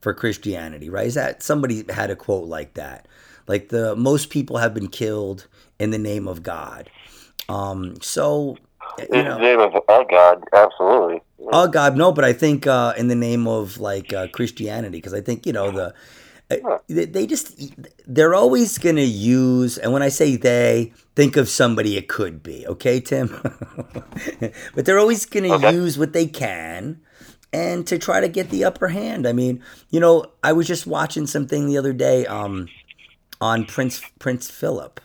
for Christianity, right? Is that somebody had a quote like that? Like the most people have been killed in the name of God. Um, so in the name of our God, absolutely. oh God, no, but I think uh, in the name of like uh, Christianity, because I think you know the. Uh, They they just they're always gonna use and when I say they think of somebody it could be okay Tim? (laughs) But they're always gonna Okay. use what they can and to try to get the upper hand. I mean you know I was just watching something the other day um on Prince Prince Philip.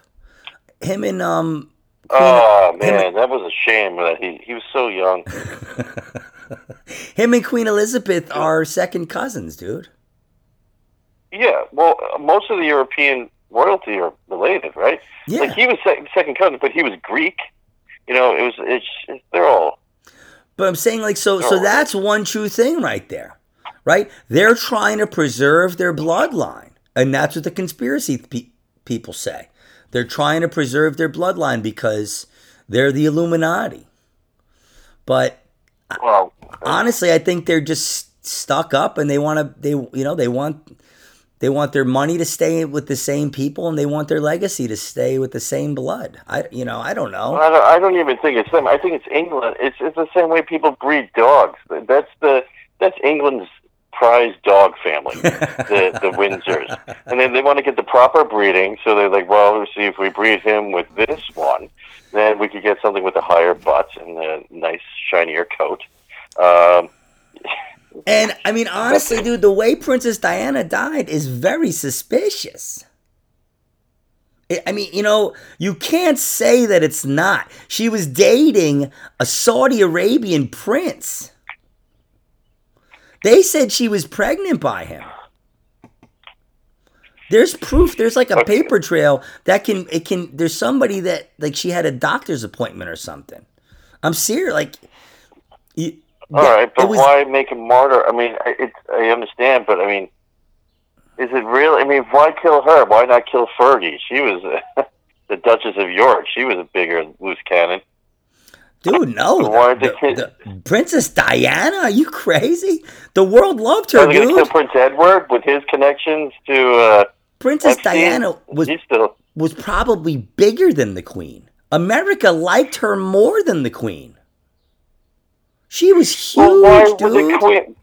Him and um Oh him- man, that was a shame that he he was so young. (laughs) him and Queen Elizabeth are second cousins dude Yeah, well, most of the European royalty are related, right? yeah Like he was second, second cousin, but he was Greek. You know, it was it's, it's they're all But I'm saying like so so that's one true thing right there. Right? They're trying to preserve their bloodline. And that's what the conspiracy pe- people say. They're trying to preserve their bloodline because they're the Illuminati. But well. honestly, I think they're just stuck up and they want to they you know, they want they want their money to stay with the same people and they want their legacy to stay with the same blood. I you know, I don't know. I don't, I don't even think it's them. I think it's England. It's it's the same way people breed dogs. That's the that's England's prized dog family, (laughs) the the Windsors, and then they want to get the proper breeding. So they're like, well, let's see if we breed him with this one, then we could get something with a higher butt and a nice shinier coat. Um, And I mean, honestly, dude, the way Princess Diana died is very suspicious. I- mean, you know, you can't say that it's not. She was dating a Saudi Arabian prince. They said she was pregnant by him. There's proof. There's like a paper trail that can it can. There's somebody that like she had a doctor's appointment or something. I'm serious. Like, you, all that- right, but was- why make a martyr? I mean, I- I understand, but I mean, is it really? I mean, why kill her? Why not kill Fergie? She was, (laughs) the Duchess of York. She was a bigger loose cannon. Dude, no. Why The- the the- Princess Diana? Are you crazy? The world loved her, going kill. Prince Edward with his connections to uh, Princess Epstein? Diana was still. was probably bigger than the queen. America liked her more than the queen. She was huge, Well, why would dude. the queen?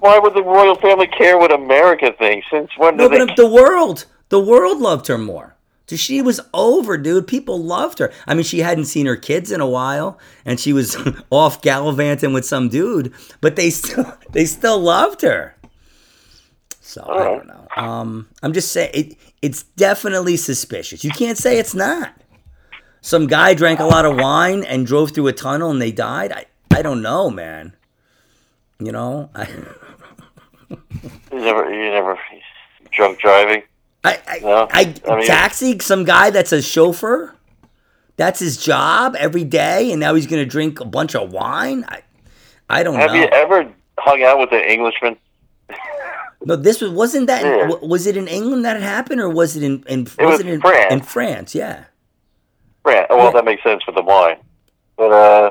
Why would the royal family care what America thinks? Since when no, but the world, the world loved her more. So she was over, dude. People loved her. I mean, she hadn't seen her kids in a while, and she was (laughs) off gallivanting with some dude, but they still, (laughs) they still loved her. So I don't know. Um, I'm just saying it, it's definitely suspicious. You can't say it's not. Some guy drank a lot of wine and drove through a tunnel and they died. I, I don't know, man. You know, I, (laughs) You never, you never drunk driving. I, I, No, I, I mean- taxi some guy that's a chauffeur. That's his job every day, and now he's gonna drink a bunch of wine. I, I don't Have know. Have you ever hung out with an Englishman? no, this was wasn't that. Yeah. w- Was it in England that it happened, or was it in? in was, was it in France. In France, yeah. France. Well, Yeah. that makes sense with the wine. But uh,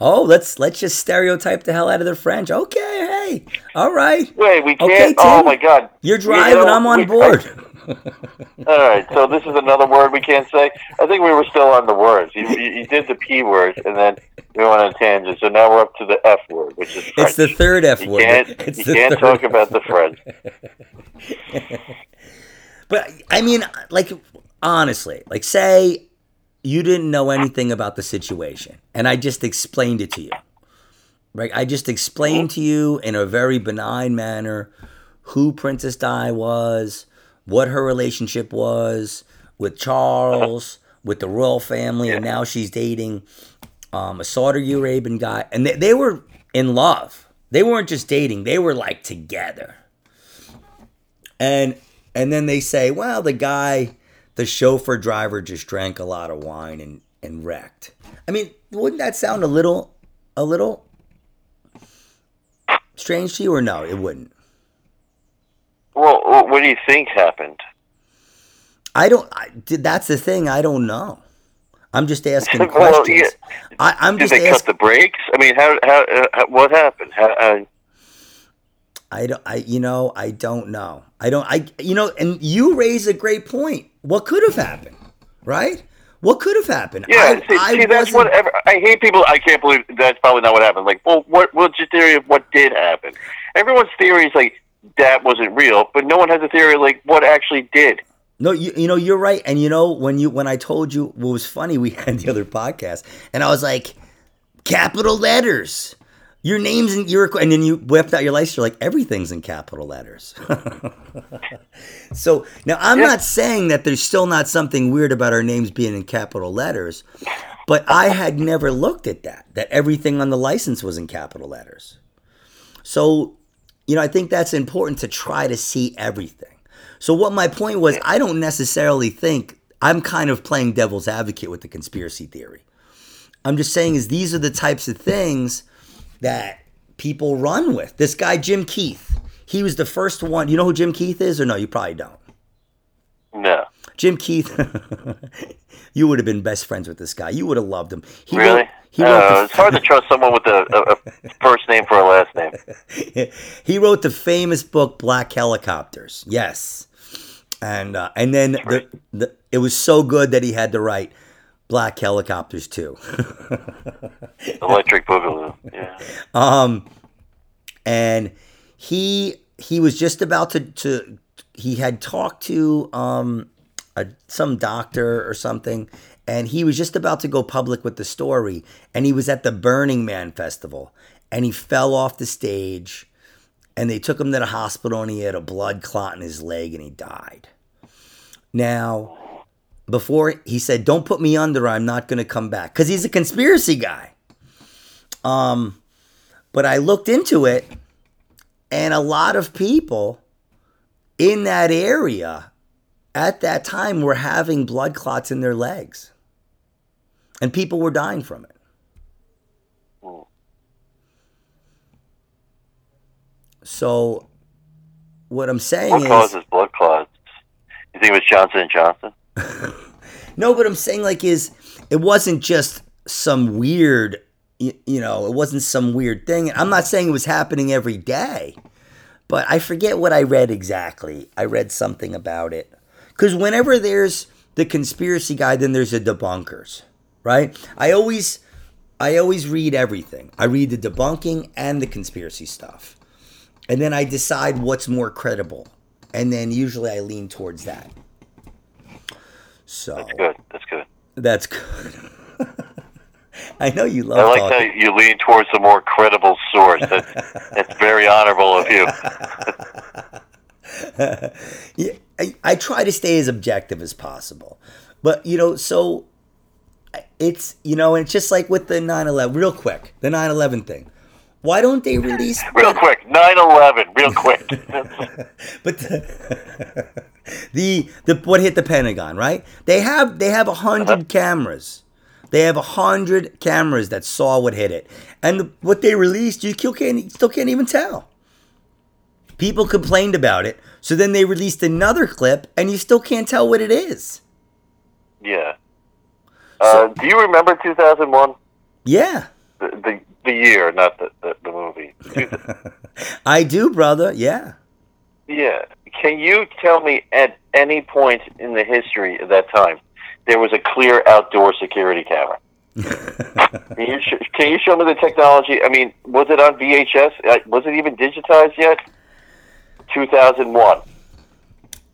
Oh, let's let's just stereotype the hell out of the French. Okay, hey, all right. wait, we can't. Okay, oh my God. You're You driving. know, I'm on we- board. (laughs) All right. So this is another word we can't say. I think we were still on the words. You, you, you did the p word, and then we went on a tangent. So now we're up to the f word, which is French. It's the third F you word. can't. (laughs) It's you can't talk F about the French. (laughs) But I mean, like honestly, like say you didn't know anything about the situation, and I just explained it to you. Right? I just explained to you in a very benign manner who Princess Di was, what her relationship was with Charles, with the royal family, and now she's dating um, a Saudi Arabian guy, and they, they were in love. They weren't just dating; they were like together. And and then they say, well, the guy, the chauffeur driver, just drank a lot of wine and and wrecked. I mean, wouldn't that sound a little, a little strange to you, or no? It wouldn't. Well, what do you think happened? I don't. I, that's the thing. I don't know. I'm just asking (laughs) Well, questions. I, I'm Did just they cut the brakes? I mean, how? How? Uh, what happened? How, uh, I don't. I you know. I don't know. I don't. I you know. And you raise a great point. What could have happened, right? What could have happened? yeah. I, see, I see that's what. I hate people. I can't believe that's probably not what happened. Like, well, what? What's your theory of what did happen? Everyone's theory is like that wasn't real, but no one has a theory like what actually did. No, you you know you're right, and you know when you when I told you what was funny, we had the other podcast, and I was like, capital letters, your names and your and then you whipped out your license. You're like everything's in capital letters. (laughs) so now I'm Yeah. not saying that there's still not something weird about our names being in capital letters, but I had never looked at that. That everything on the license was in capital letters. So, you know, I think that's important to try to see everything. So, what my point was, I don't necessarily think I'm kind of playing devil's advocate with the conspiracy theory. I'm just saying is these are the types of things that people run with. This guy Jim Keith, he was the first one. You know who Jim Keith is, or no? You probably don't. No. Jim Keith, (laughs) you would have been best friends with this guy. You would have loved him. He Really? wrote- he wrote Uh, the- it's hard to trust someone with a, a, a first name for a last name. (laughs) he wrote the famous book Black Helicopters. Yes, and uh, and then the, the it was so good that he had to write Black Helicopters too. (laughs) Electric Boogaloo. Yeah. um, and he he was just about to to he had talked to um a, some doctor or something and he was just about to go public with the story and he was at the burning man festival and he fell off the stage and they took him to the hospital and he had a blood clot in his leg and he died now before he said don't put me under i'm not going to come back because he's a conspiracy guy um but i looked into it and a lot of people in that area at that time were having blood clots in their legs. And people were dying from it. So, what I'm saying What is causes blood clots? You think it was Johnson and Johnson? No, but I'm saying like is it wasn't just some weird, you, you know, it wasn't some weird thing. I'm not saying it was happening every day, but I forget what I read exactly. I read something about it because whenever there's the conspiracy guy, then there's the debunkers, right? I always, I always read everything. I read the debunking and the conspiracy stuff, and then I decide what's more credible, and then usually I lean towards that. So That's good. That's good. that's good. (laughs) I know you love I like talking. how you lean towards a more credible source. That, that's very honorable of you. (laughs) yeah, I, I try to stay as objective as possible. But, you know, so it's, you know, and it's just like with the 9 11, real quick, the 9 11 thing. Why don't they release. Real quick, 9/11. Real quick. (laughs) but the, the the what hit the Pentagon, right? They have they have a 100 cameras. They have a hundred cameras that saw what hit it, and the, what they released, you still can't still can't even tell. People complained about it, so then they released another clip, and you still can't tell what it is. yeah. Uh, do you remember 2001? Yeah, The, the the year, not the the, the movie. (laughs) I do, brother. Yeah. Yeah. Can you tell me at any point in the history of that time there was a clear outdoor security camera? (laughs) Can you, sh- can you show me the technology? I mean, was it on VHS? Uh, Was it even digitized yet? 2001.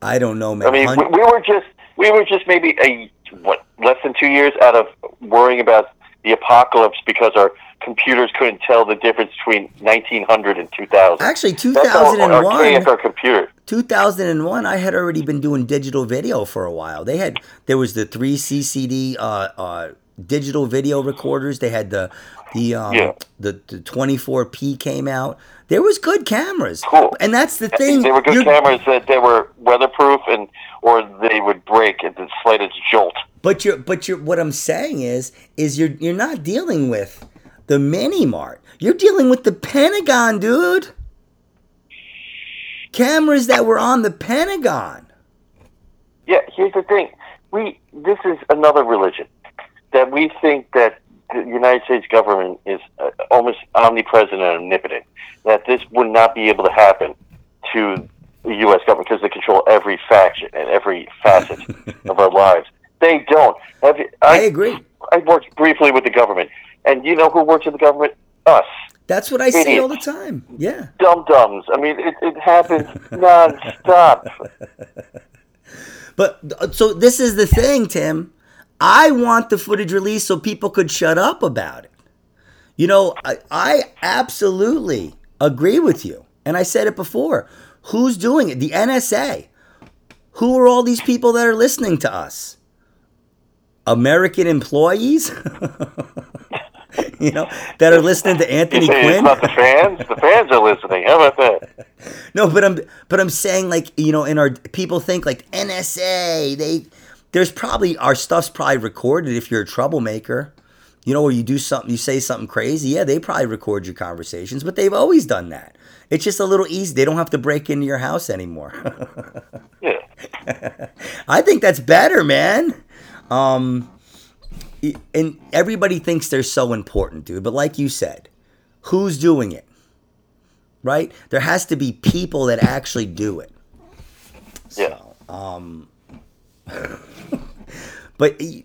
I don't know, man. I mean, we, we were just we were just maybe a what less than two years out of worrying about the apocalypse because our computers couldn't tell the difference between 1900 and 2000. Actually, That's how 2001. archaic our computer. 2001 i had already been doing digital video for a while they had there was the 3 ccd uh, uh, digital video recorders they had the the um, Yeah. the, the 24p came out there was good cameras Cool. and that's the thing They were good you're- cameras that they were weatherproof and or they would break at the slightest jolt. but you're but you're what i'm saying is is you're you're not dealing with the mini mart you're dealing with the pentagon dude cameras that were on the pentagon Yeah, here's the thing. We this is another religion that we think that the United States government is uh, almost omnipresent and omnipotent. That this would not be able to happen to the U.S. government because they control every faction and every facet (laughs) of our lives. They don't. Have you, i agree I worked briefly with the government, and you know who works with the government? Us. That's what I say Idiots. all the time. Yeah. Dum dums. I mean, it, it happens nonstop. But uh, so this is the thing, Tim. I want the footage released so people could shut up about it. You know, I, I absolutely agree with you. And I said it before. Who's doing it? The NSA. Who are all these people that are listening to us? American employees? (laughs) (laughs) you know, that are listening to Anthony it's Quinn? not the fans? The fans are listening. How about that? (laughs) No, but I'm but I'm saying like you know, in our people think like NSA. They there's probably our stuff's probably recorded if you're a troublemaker. You know, or you do something, you say something crazy. Yeah, they probably record your conversations, but they've always done that. It's just a little easy. They don't have to break into your house anymore. (laughs) Yeah. I think that's better, man. Um, and everybody thinks they're so important, dude. But like you said, who's doing it? Right? There has to be people that actually do it. Yeah. Um, (laughs) but the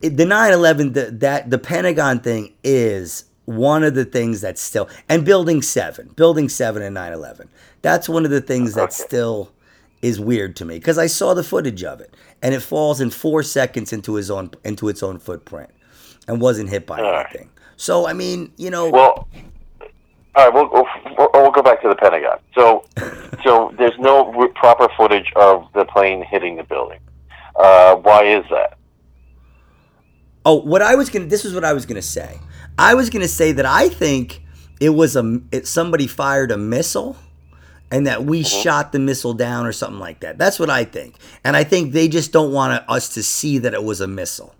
9/11, the, that the Pentagon thing is one of the things that's still and Building Seven, Building Seven and 9/11. That's one of the things that Okay. still is weird to me because I saw the footage of it and it falls in four seconds into his own into its own footprint and wasn't hit by All right. anything. So I mean, you know, Well, all right. We'll, we'll we'll go back to the Pentagon. So, (laughs) so there's no proper footage of the plane hitting the building. Uh, why is that? Oh, what I was gonna. This is what I was gonna say. I was gonna say that I think it was a it, somebody fired a missile, and that we shot the missile down or something like that. That's what I think, and I think they just don't want us to see that it was a missile.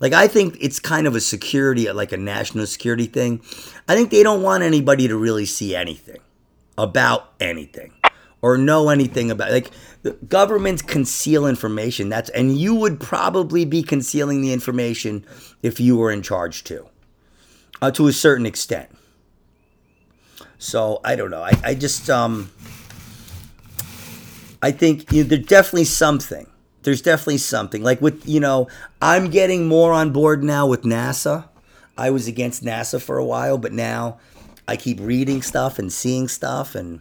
Like I think it's kind of a security, like a national security thing. I think they don't want anybody to really see anything about anything. or know anything about like the governments conceal information that's and you would probably be concealing the information if you were in charge too uh, to a certain extent so i don't know. I, I just um i think you know, there's definitely something. There's definitely something. Like with you know i'm getting more on board now with nasa. I was against nasa for a while but now i keep reading stuff and seeing stuff and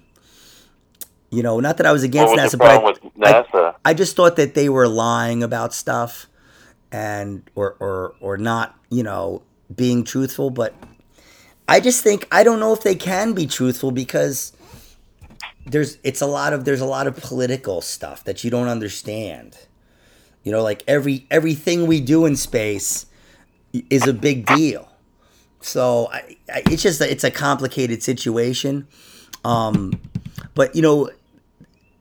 you know, not that I was against was NASA, but I, NASA? I just thought that they were lying about stuff and or or or not, you know, being truthful, but I just think I don't know if they can be truthful because there's it's a lot of there's a lot of political stuff that you don't understand. You know, like every everything we do in space is a big deal. So I, I, it's just it's a complicated situation. Um, but you know,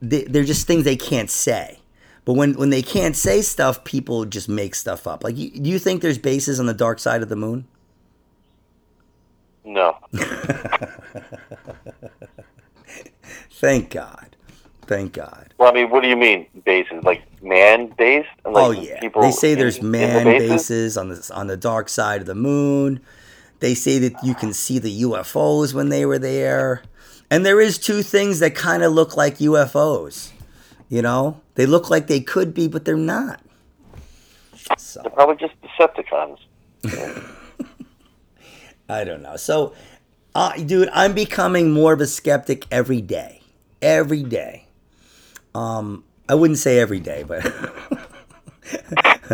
they, they're just things they can't say. But when when they can't say stuff, people just make stuff up. Like, you, do you think there's bases on the dark side of the moon? No. (laughs) Thank God. Thank God. Well, I mean, what do you mean bases? Like man based? Like oh yeah. people They say there's man bases? bases on the on the dark side of the moon. They say that you can see the UFOs when they were there. And there is two things that kind of look like UFOs. You know? They look like they could be, but they're not. So They're probably just Decepticons. (laughs) I don't know. So, uh, dude, I'm becoming more of a skeptic every day. Every day. Um, I wouldn't say every day, but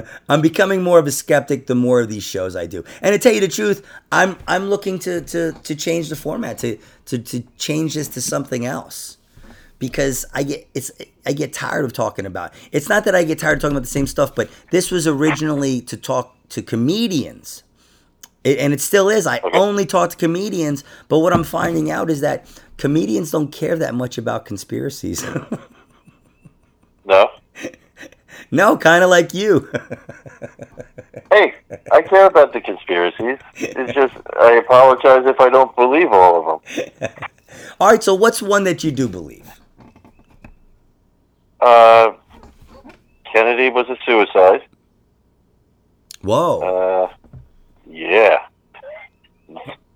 (laughs) I'm becoming more of a skeptic the more of these shows I do. And to tell you the truth, I'm I'm looking to to, to change the format to, to to change this to something else. Because I get it's I get tired of talking about. It's not that I get tired of talking about the same stuff, but this was originally to talk to comedians it, and it still is. I Okay. only talk to comedians, but what I'm finding out is that comedians don't care that much about conspiracies. (laughs) No. no, kind of like you. Hey, I care about the conspiracies. It's just I apologize if I don't believe all of them. All right, so what's one that you do believe? Uh, Kennedy was a suicide. Whoa! Uh, yeah.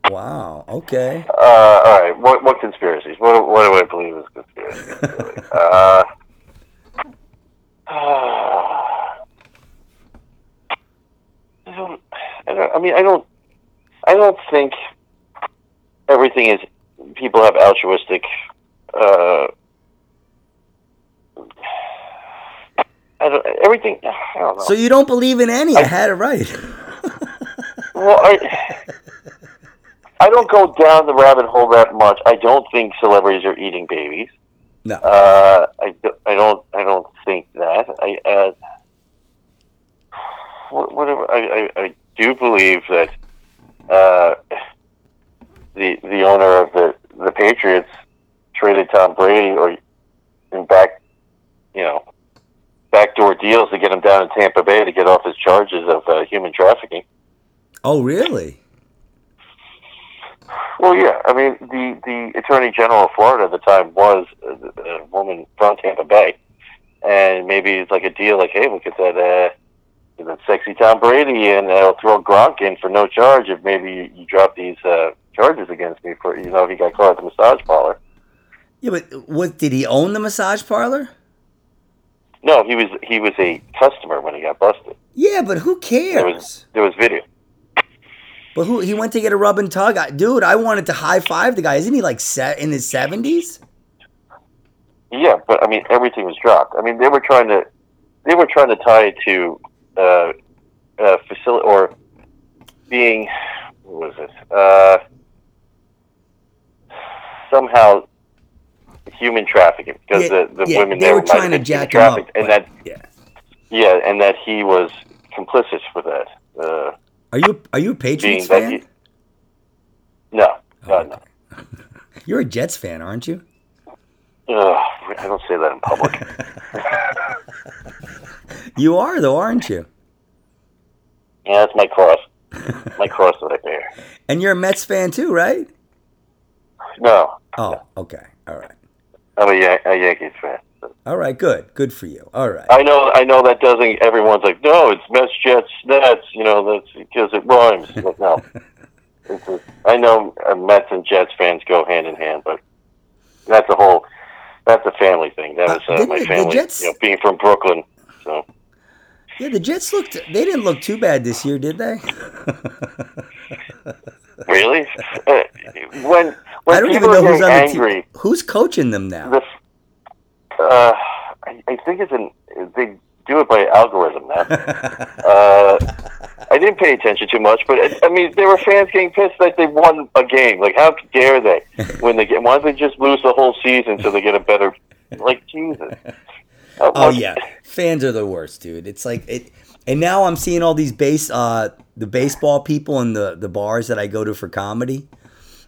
wow. Okay. Uh, all right. What what conspiracies? What what do I believe is conspiracies? really? (laughs) uh, I don't. I don't. I mean, I don't. I don't think everything is. People have altruistic. Uh, I don't. Everything. I don't know. So you don't believe in any? I had it right. (laughs) Well, I I don't go down the rabbit hole that much. I don't think celebrities are eating babies. No. Uh, I, I don't I don't think that. I uh, wha- whatever. I, I, I do believe that uh, the the owner of the the Patriots traded Tom Brady or in back you know backdoor deals to get him down in Tampa Bay to get off his charges of uh, human trafficking. Oh, really? Well, yeah. I mean, the the Attorney General of Florida at the time was a, a woman from Tampa Bay, and maybe it's like a deal, like, hey, we'll get that uh, that sexy Tom Brady, and I'll throw Gronk in for no charge if maybe you, you drop these uh, charges against me for you know if he got caught at the massage parlor. Yeah, but what did he own the massage parlor? No, he was he was a customer when he got busted. Yeah, but who There cares? was there was video. But who he went to get a rub and tug? I, dude, I wanted to high five the guy. Isn't he like set in his seventies? Yeah, but I mean everything was dropped. I mean they were trying to they were trying to tie it to uh, uh, facility or being what was it uh, somehow human trafficking because Yeah, the, the yeah, women they there were trying to jack him up. and that yeah. yeah, and that he was complicit with that. Uh, Are you are you a Patriots fan? he, no, Oh, God, no. (laughs) You're a Jets fan, aren't you? Ugh, I don't say that in public. (laughs) You are though, aren't you? yeah, that's my cross. My cross right bear. And you're a Mets fan too, right? No, Oh, okay, all right. I'm a, Yan- a Yankees fan. All right, good, good for you. All right. I know, I know that doesn't. Everyone's like, no, it's Mets, Jets, Nets. You know, that's because it rhymes. But no, (laughs) I know uh, Mets and Jets fans go hand in hand, but that's a whole. That's a family thing. That was Uh, uh, my family. Jets- You know, being from Brooklyn, so Yeah, the Jets looked. They didn't look too bad this year, did they? really, uh, when (laughs) when I don't people even know are who's getting on the angry, team. Who's coaching them now? the uh, I, I think it's an they do it by algorithm now. (laughs) uh, I didn't pay attention too much, but I, I mean, there were fans getting pissed that they won a game. Like, how dare they (laughs) when they get? Why don't they just lose the whole season so they get a better? Like, Jesus. (laughs) Uh, Oh yeah, fans are the worst, dude. It's like it, and now I'm seeing all these base, uh, the baseball people in the the bars that I go to for comedy,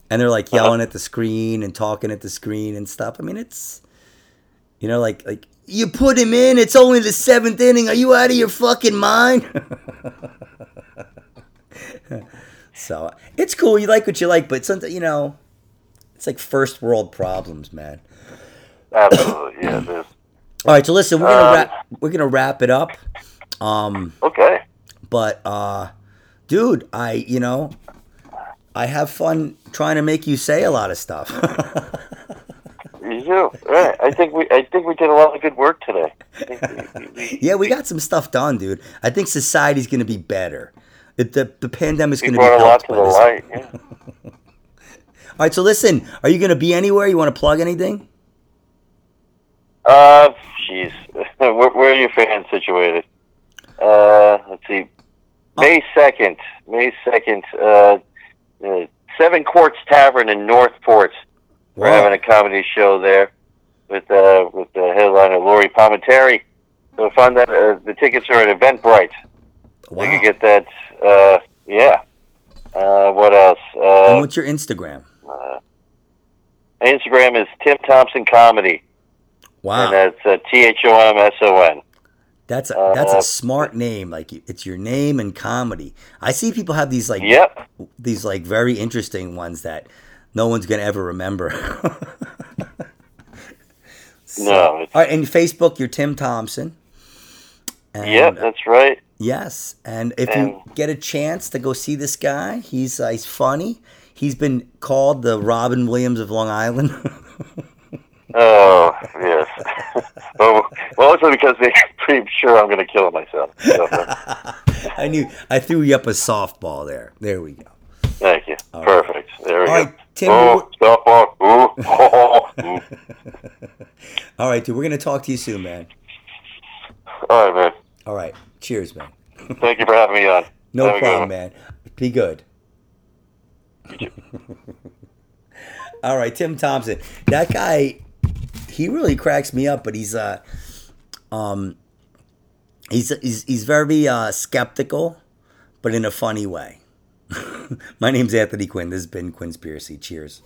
and they're like yelling at the screen and talking at the screen and stuff. I mean, it's, you know, like like you put him in. It's only the seventh inning. Are you out of your fucking mind? (laughs) so it's cool. You like what you like, but sometimes you know, it's like first world problems, man. Absolutely, yeah. There's, (clears throat) All right, so listen, we're gonna Um, wrap we're gonna wrap it up. Um, okay. but uh, dude, I you know, I have fun trying to make you say a lot of stuff. (laughs) You do. Right. I think we. I think we did a lot of good work today. We- we- (laughs) yeah, we got some stuff done, dude. I think society's gonna be better. It, the the pandemic's we gonna be brought a lot to the this. light. Yeah. (laughs) All right, so listen, are you gonna be anywhere? You want to plug anything? Uh, jeez, (laughs) where, where are your fans situated? Uh, let's see, May second, May second, uh, uh, Seven Quarts Tavern in Northport. We're having a comedy show there with uh with the headliner Lori Palmentary. So find that uh, the tickets are at Eventbrite. Wow. You can get that. Uh, yeah. Uh, what else? and Uh, what's your Instagram? Instagram is Tim Thomson Comedy, and Wow, that's uh, T H O M S O N. that's a that's uh, a smart name. Like it's your name and comedy. I see people have these like Yep. these like very interesting ones that no one's gonna ever remember. (laughs) So- No, All right, and Facebook, you're Tim Thomson. And, Yep, that's right. Yes, and if you get a chance to go see this guy, he's uh, he's funny. He's been called the Robin Williams of Long Island. (laughs) Oh, yes. oh, (laughs) well, mostly because they're pretty sure I'm going to kill myself. So, I knew I threw you up a softball there. There we go. thank you. All right. Perfect. There we All go. right, Tim, Oh, ooh. (laughs) All right, dude. We're gonna talk to you soon, man. All right, man. All right. Cheers, man. (laughs) Thank you for having me on. No Have problem, man. Be good. (laughs) All right, Tim Thomson. That guy, he really cracks me up, but he's uh, um, he's he's he's very uh, skeptical, but in a funny way. (laughs) My name's Anthony Quinn. This has been Quinnspiracy. Cheers.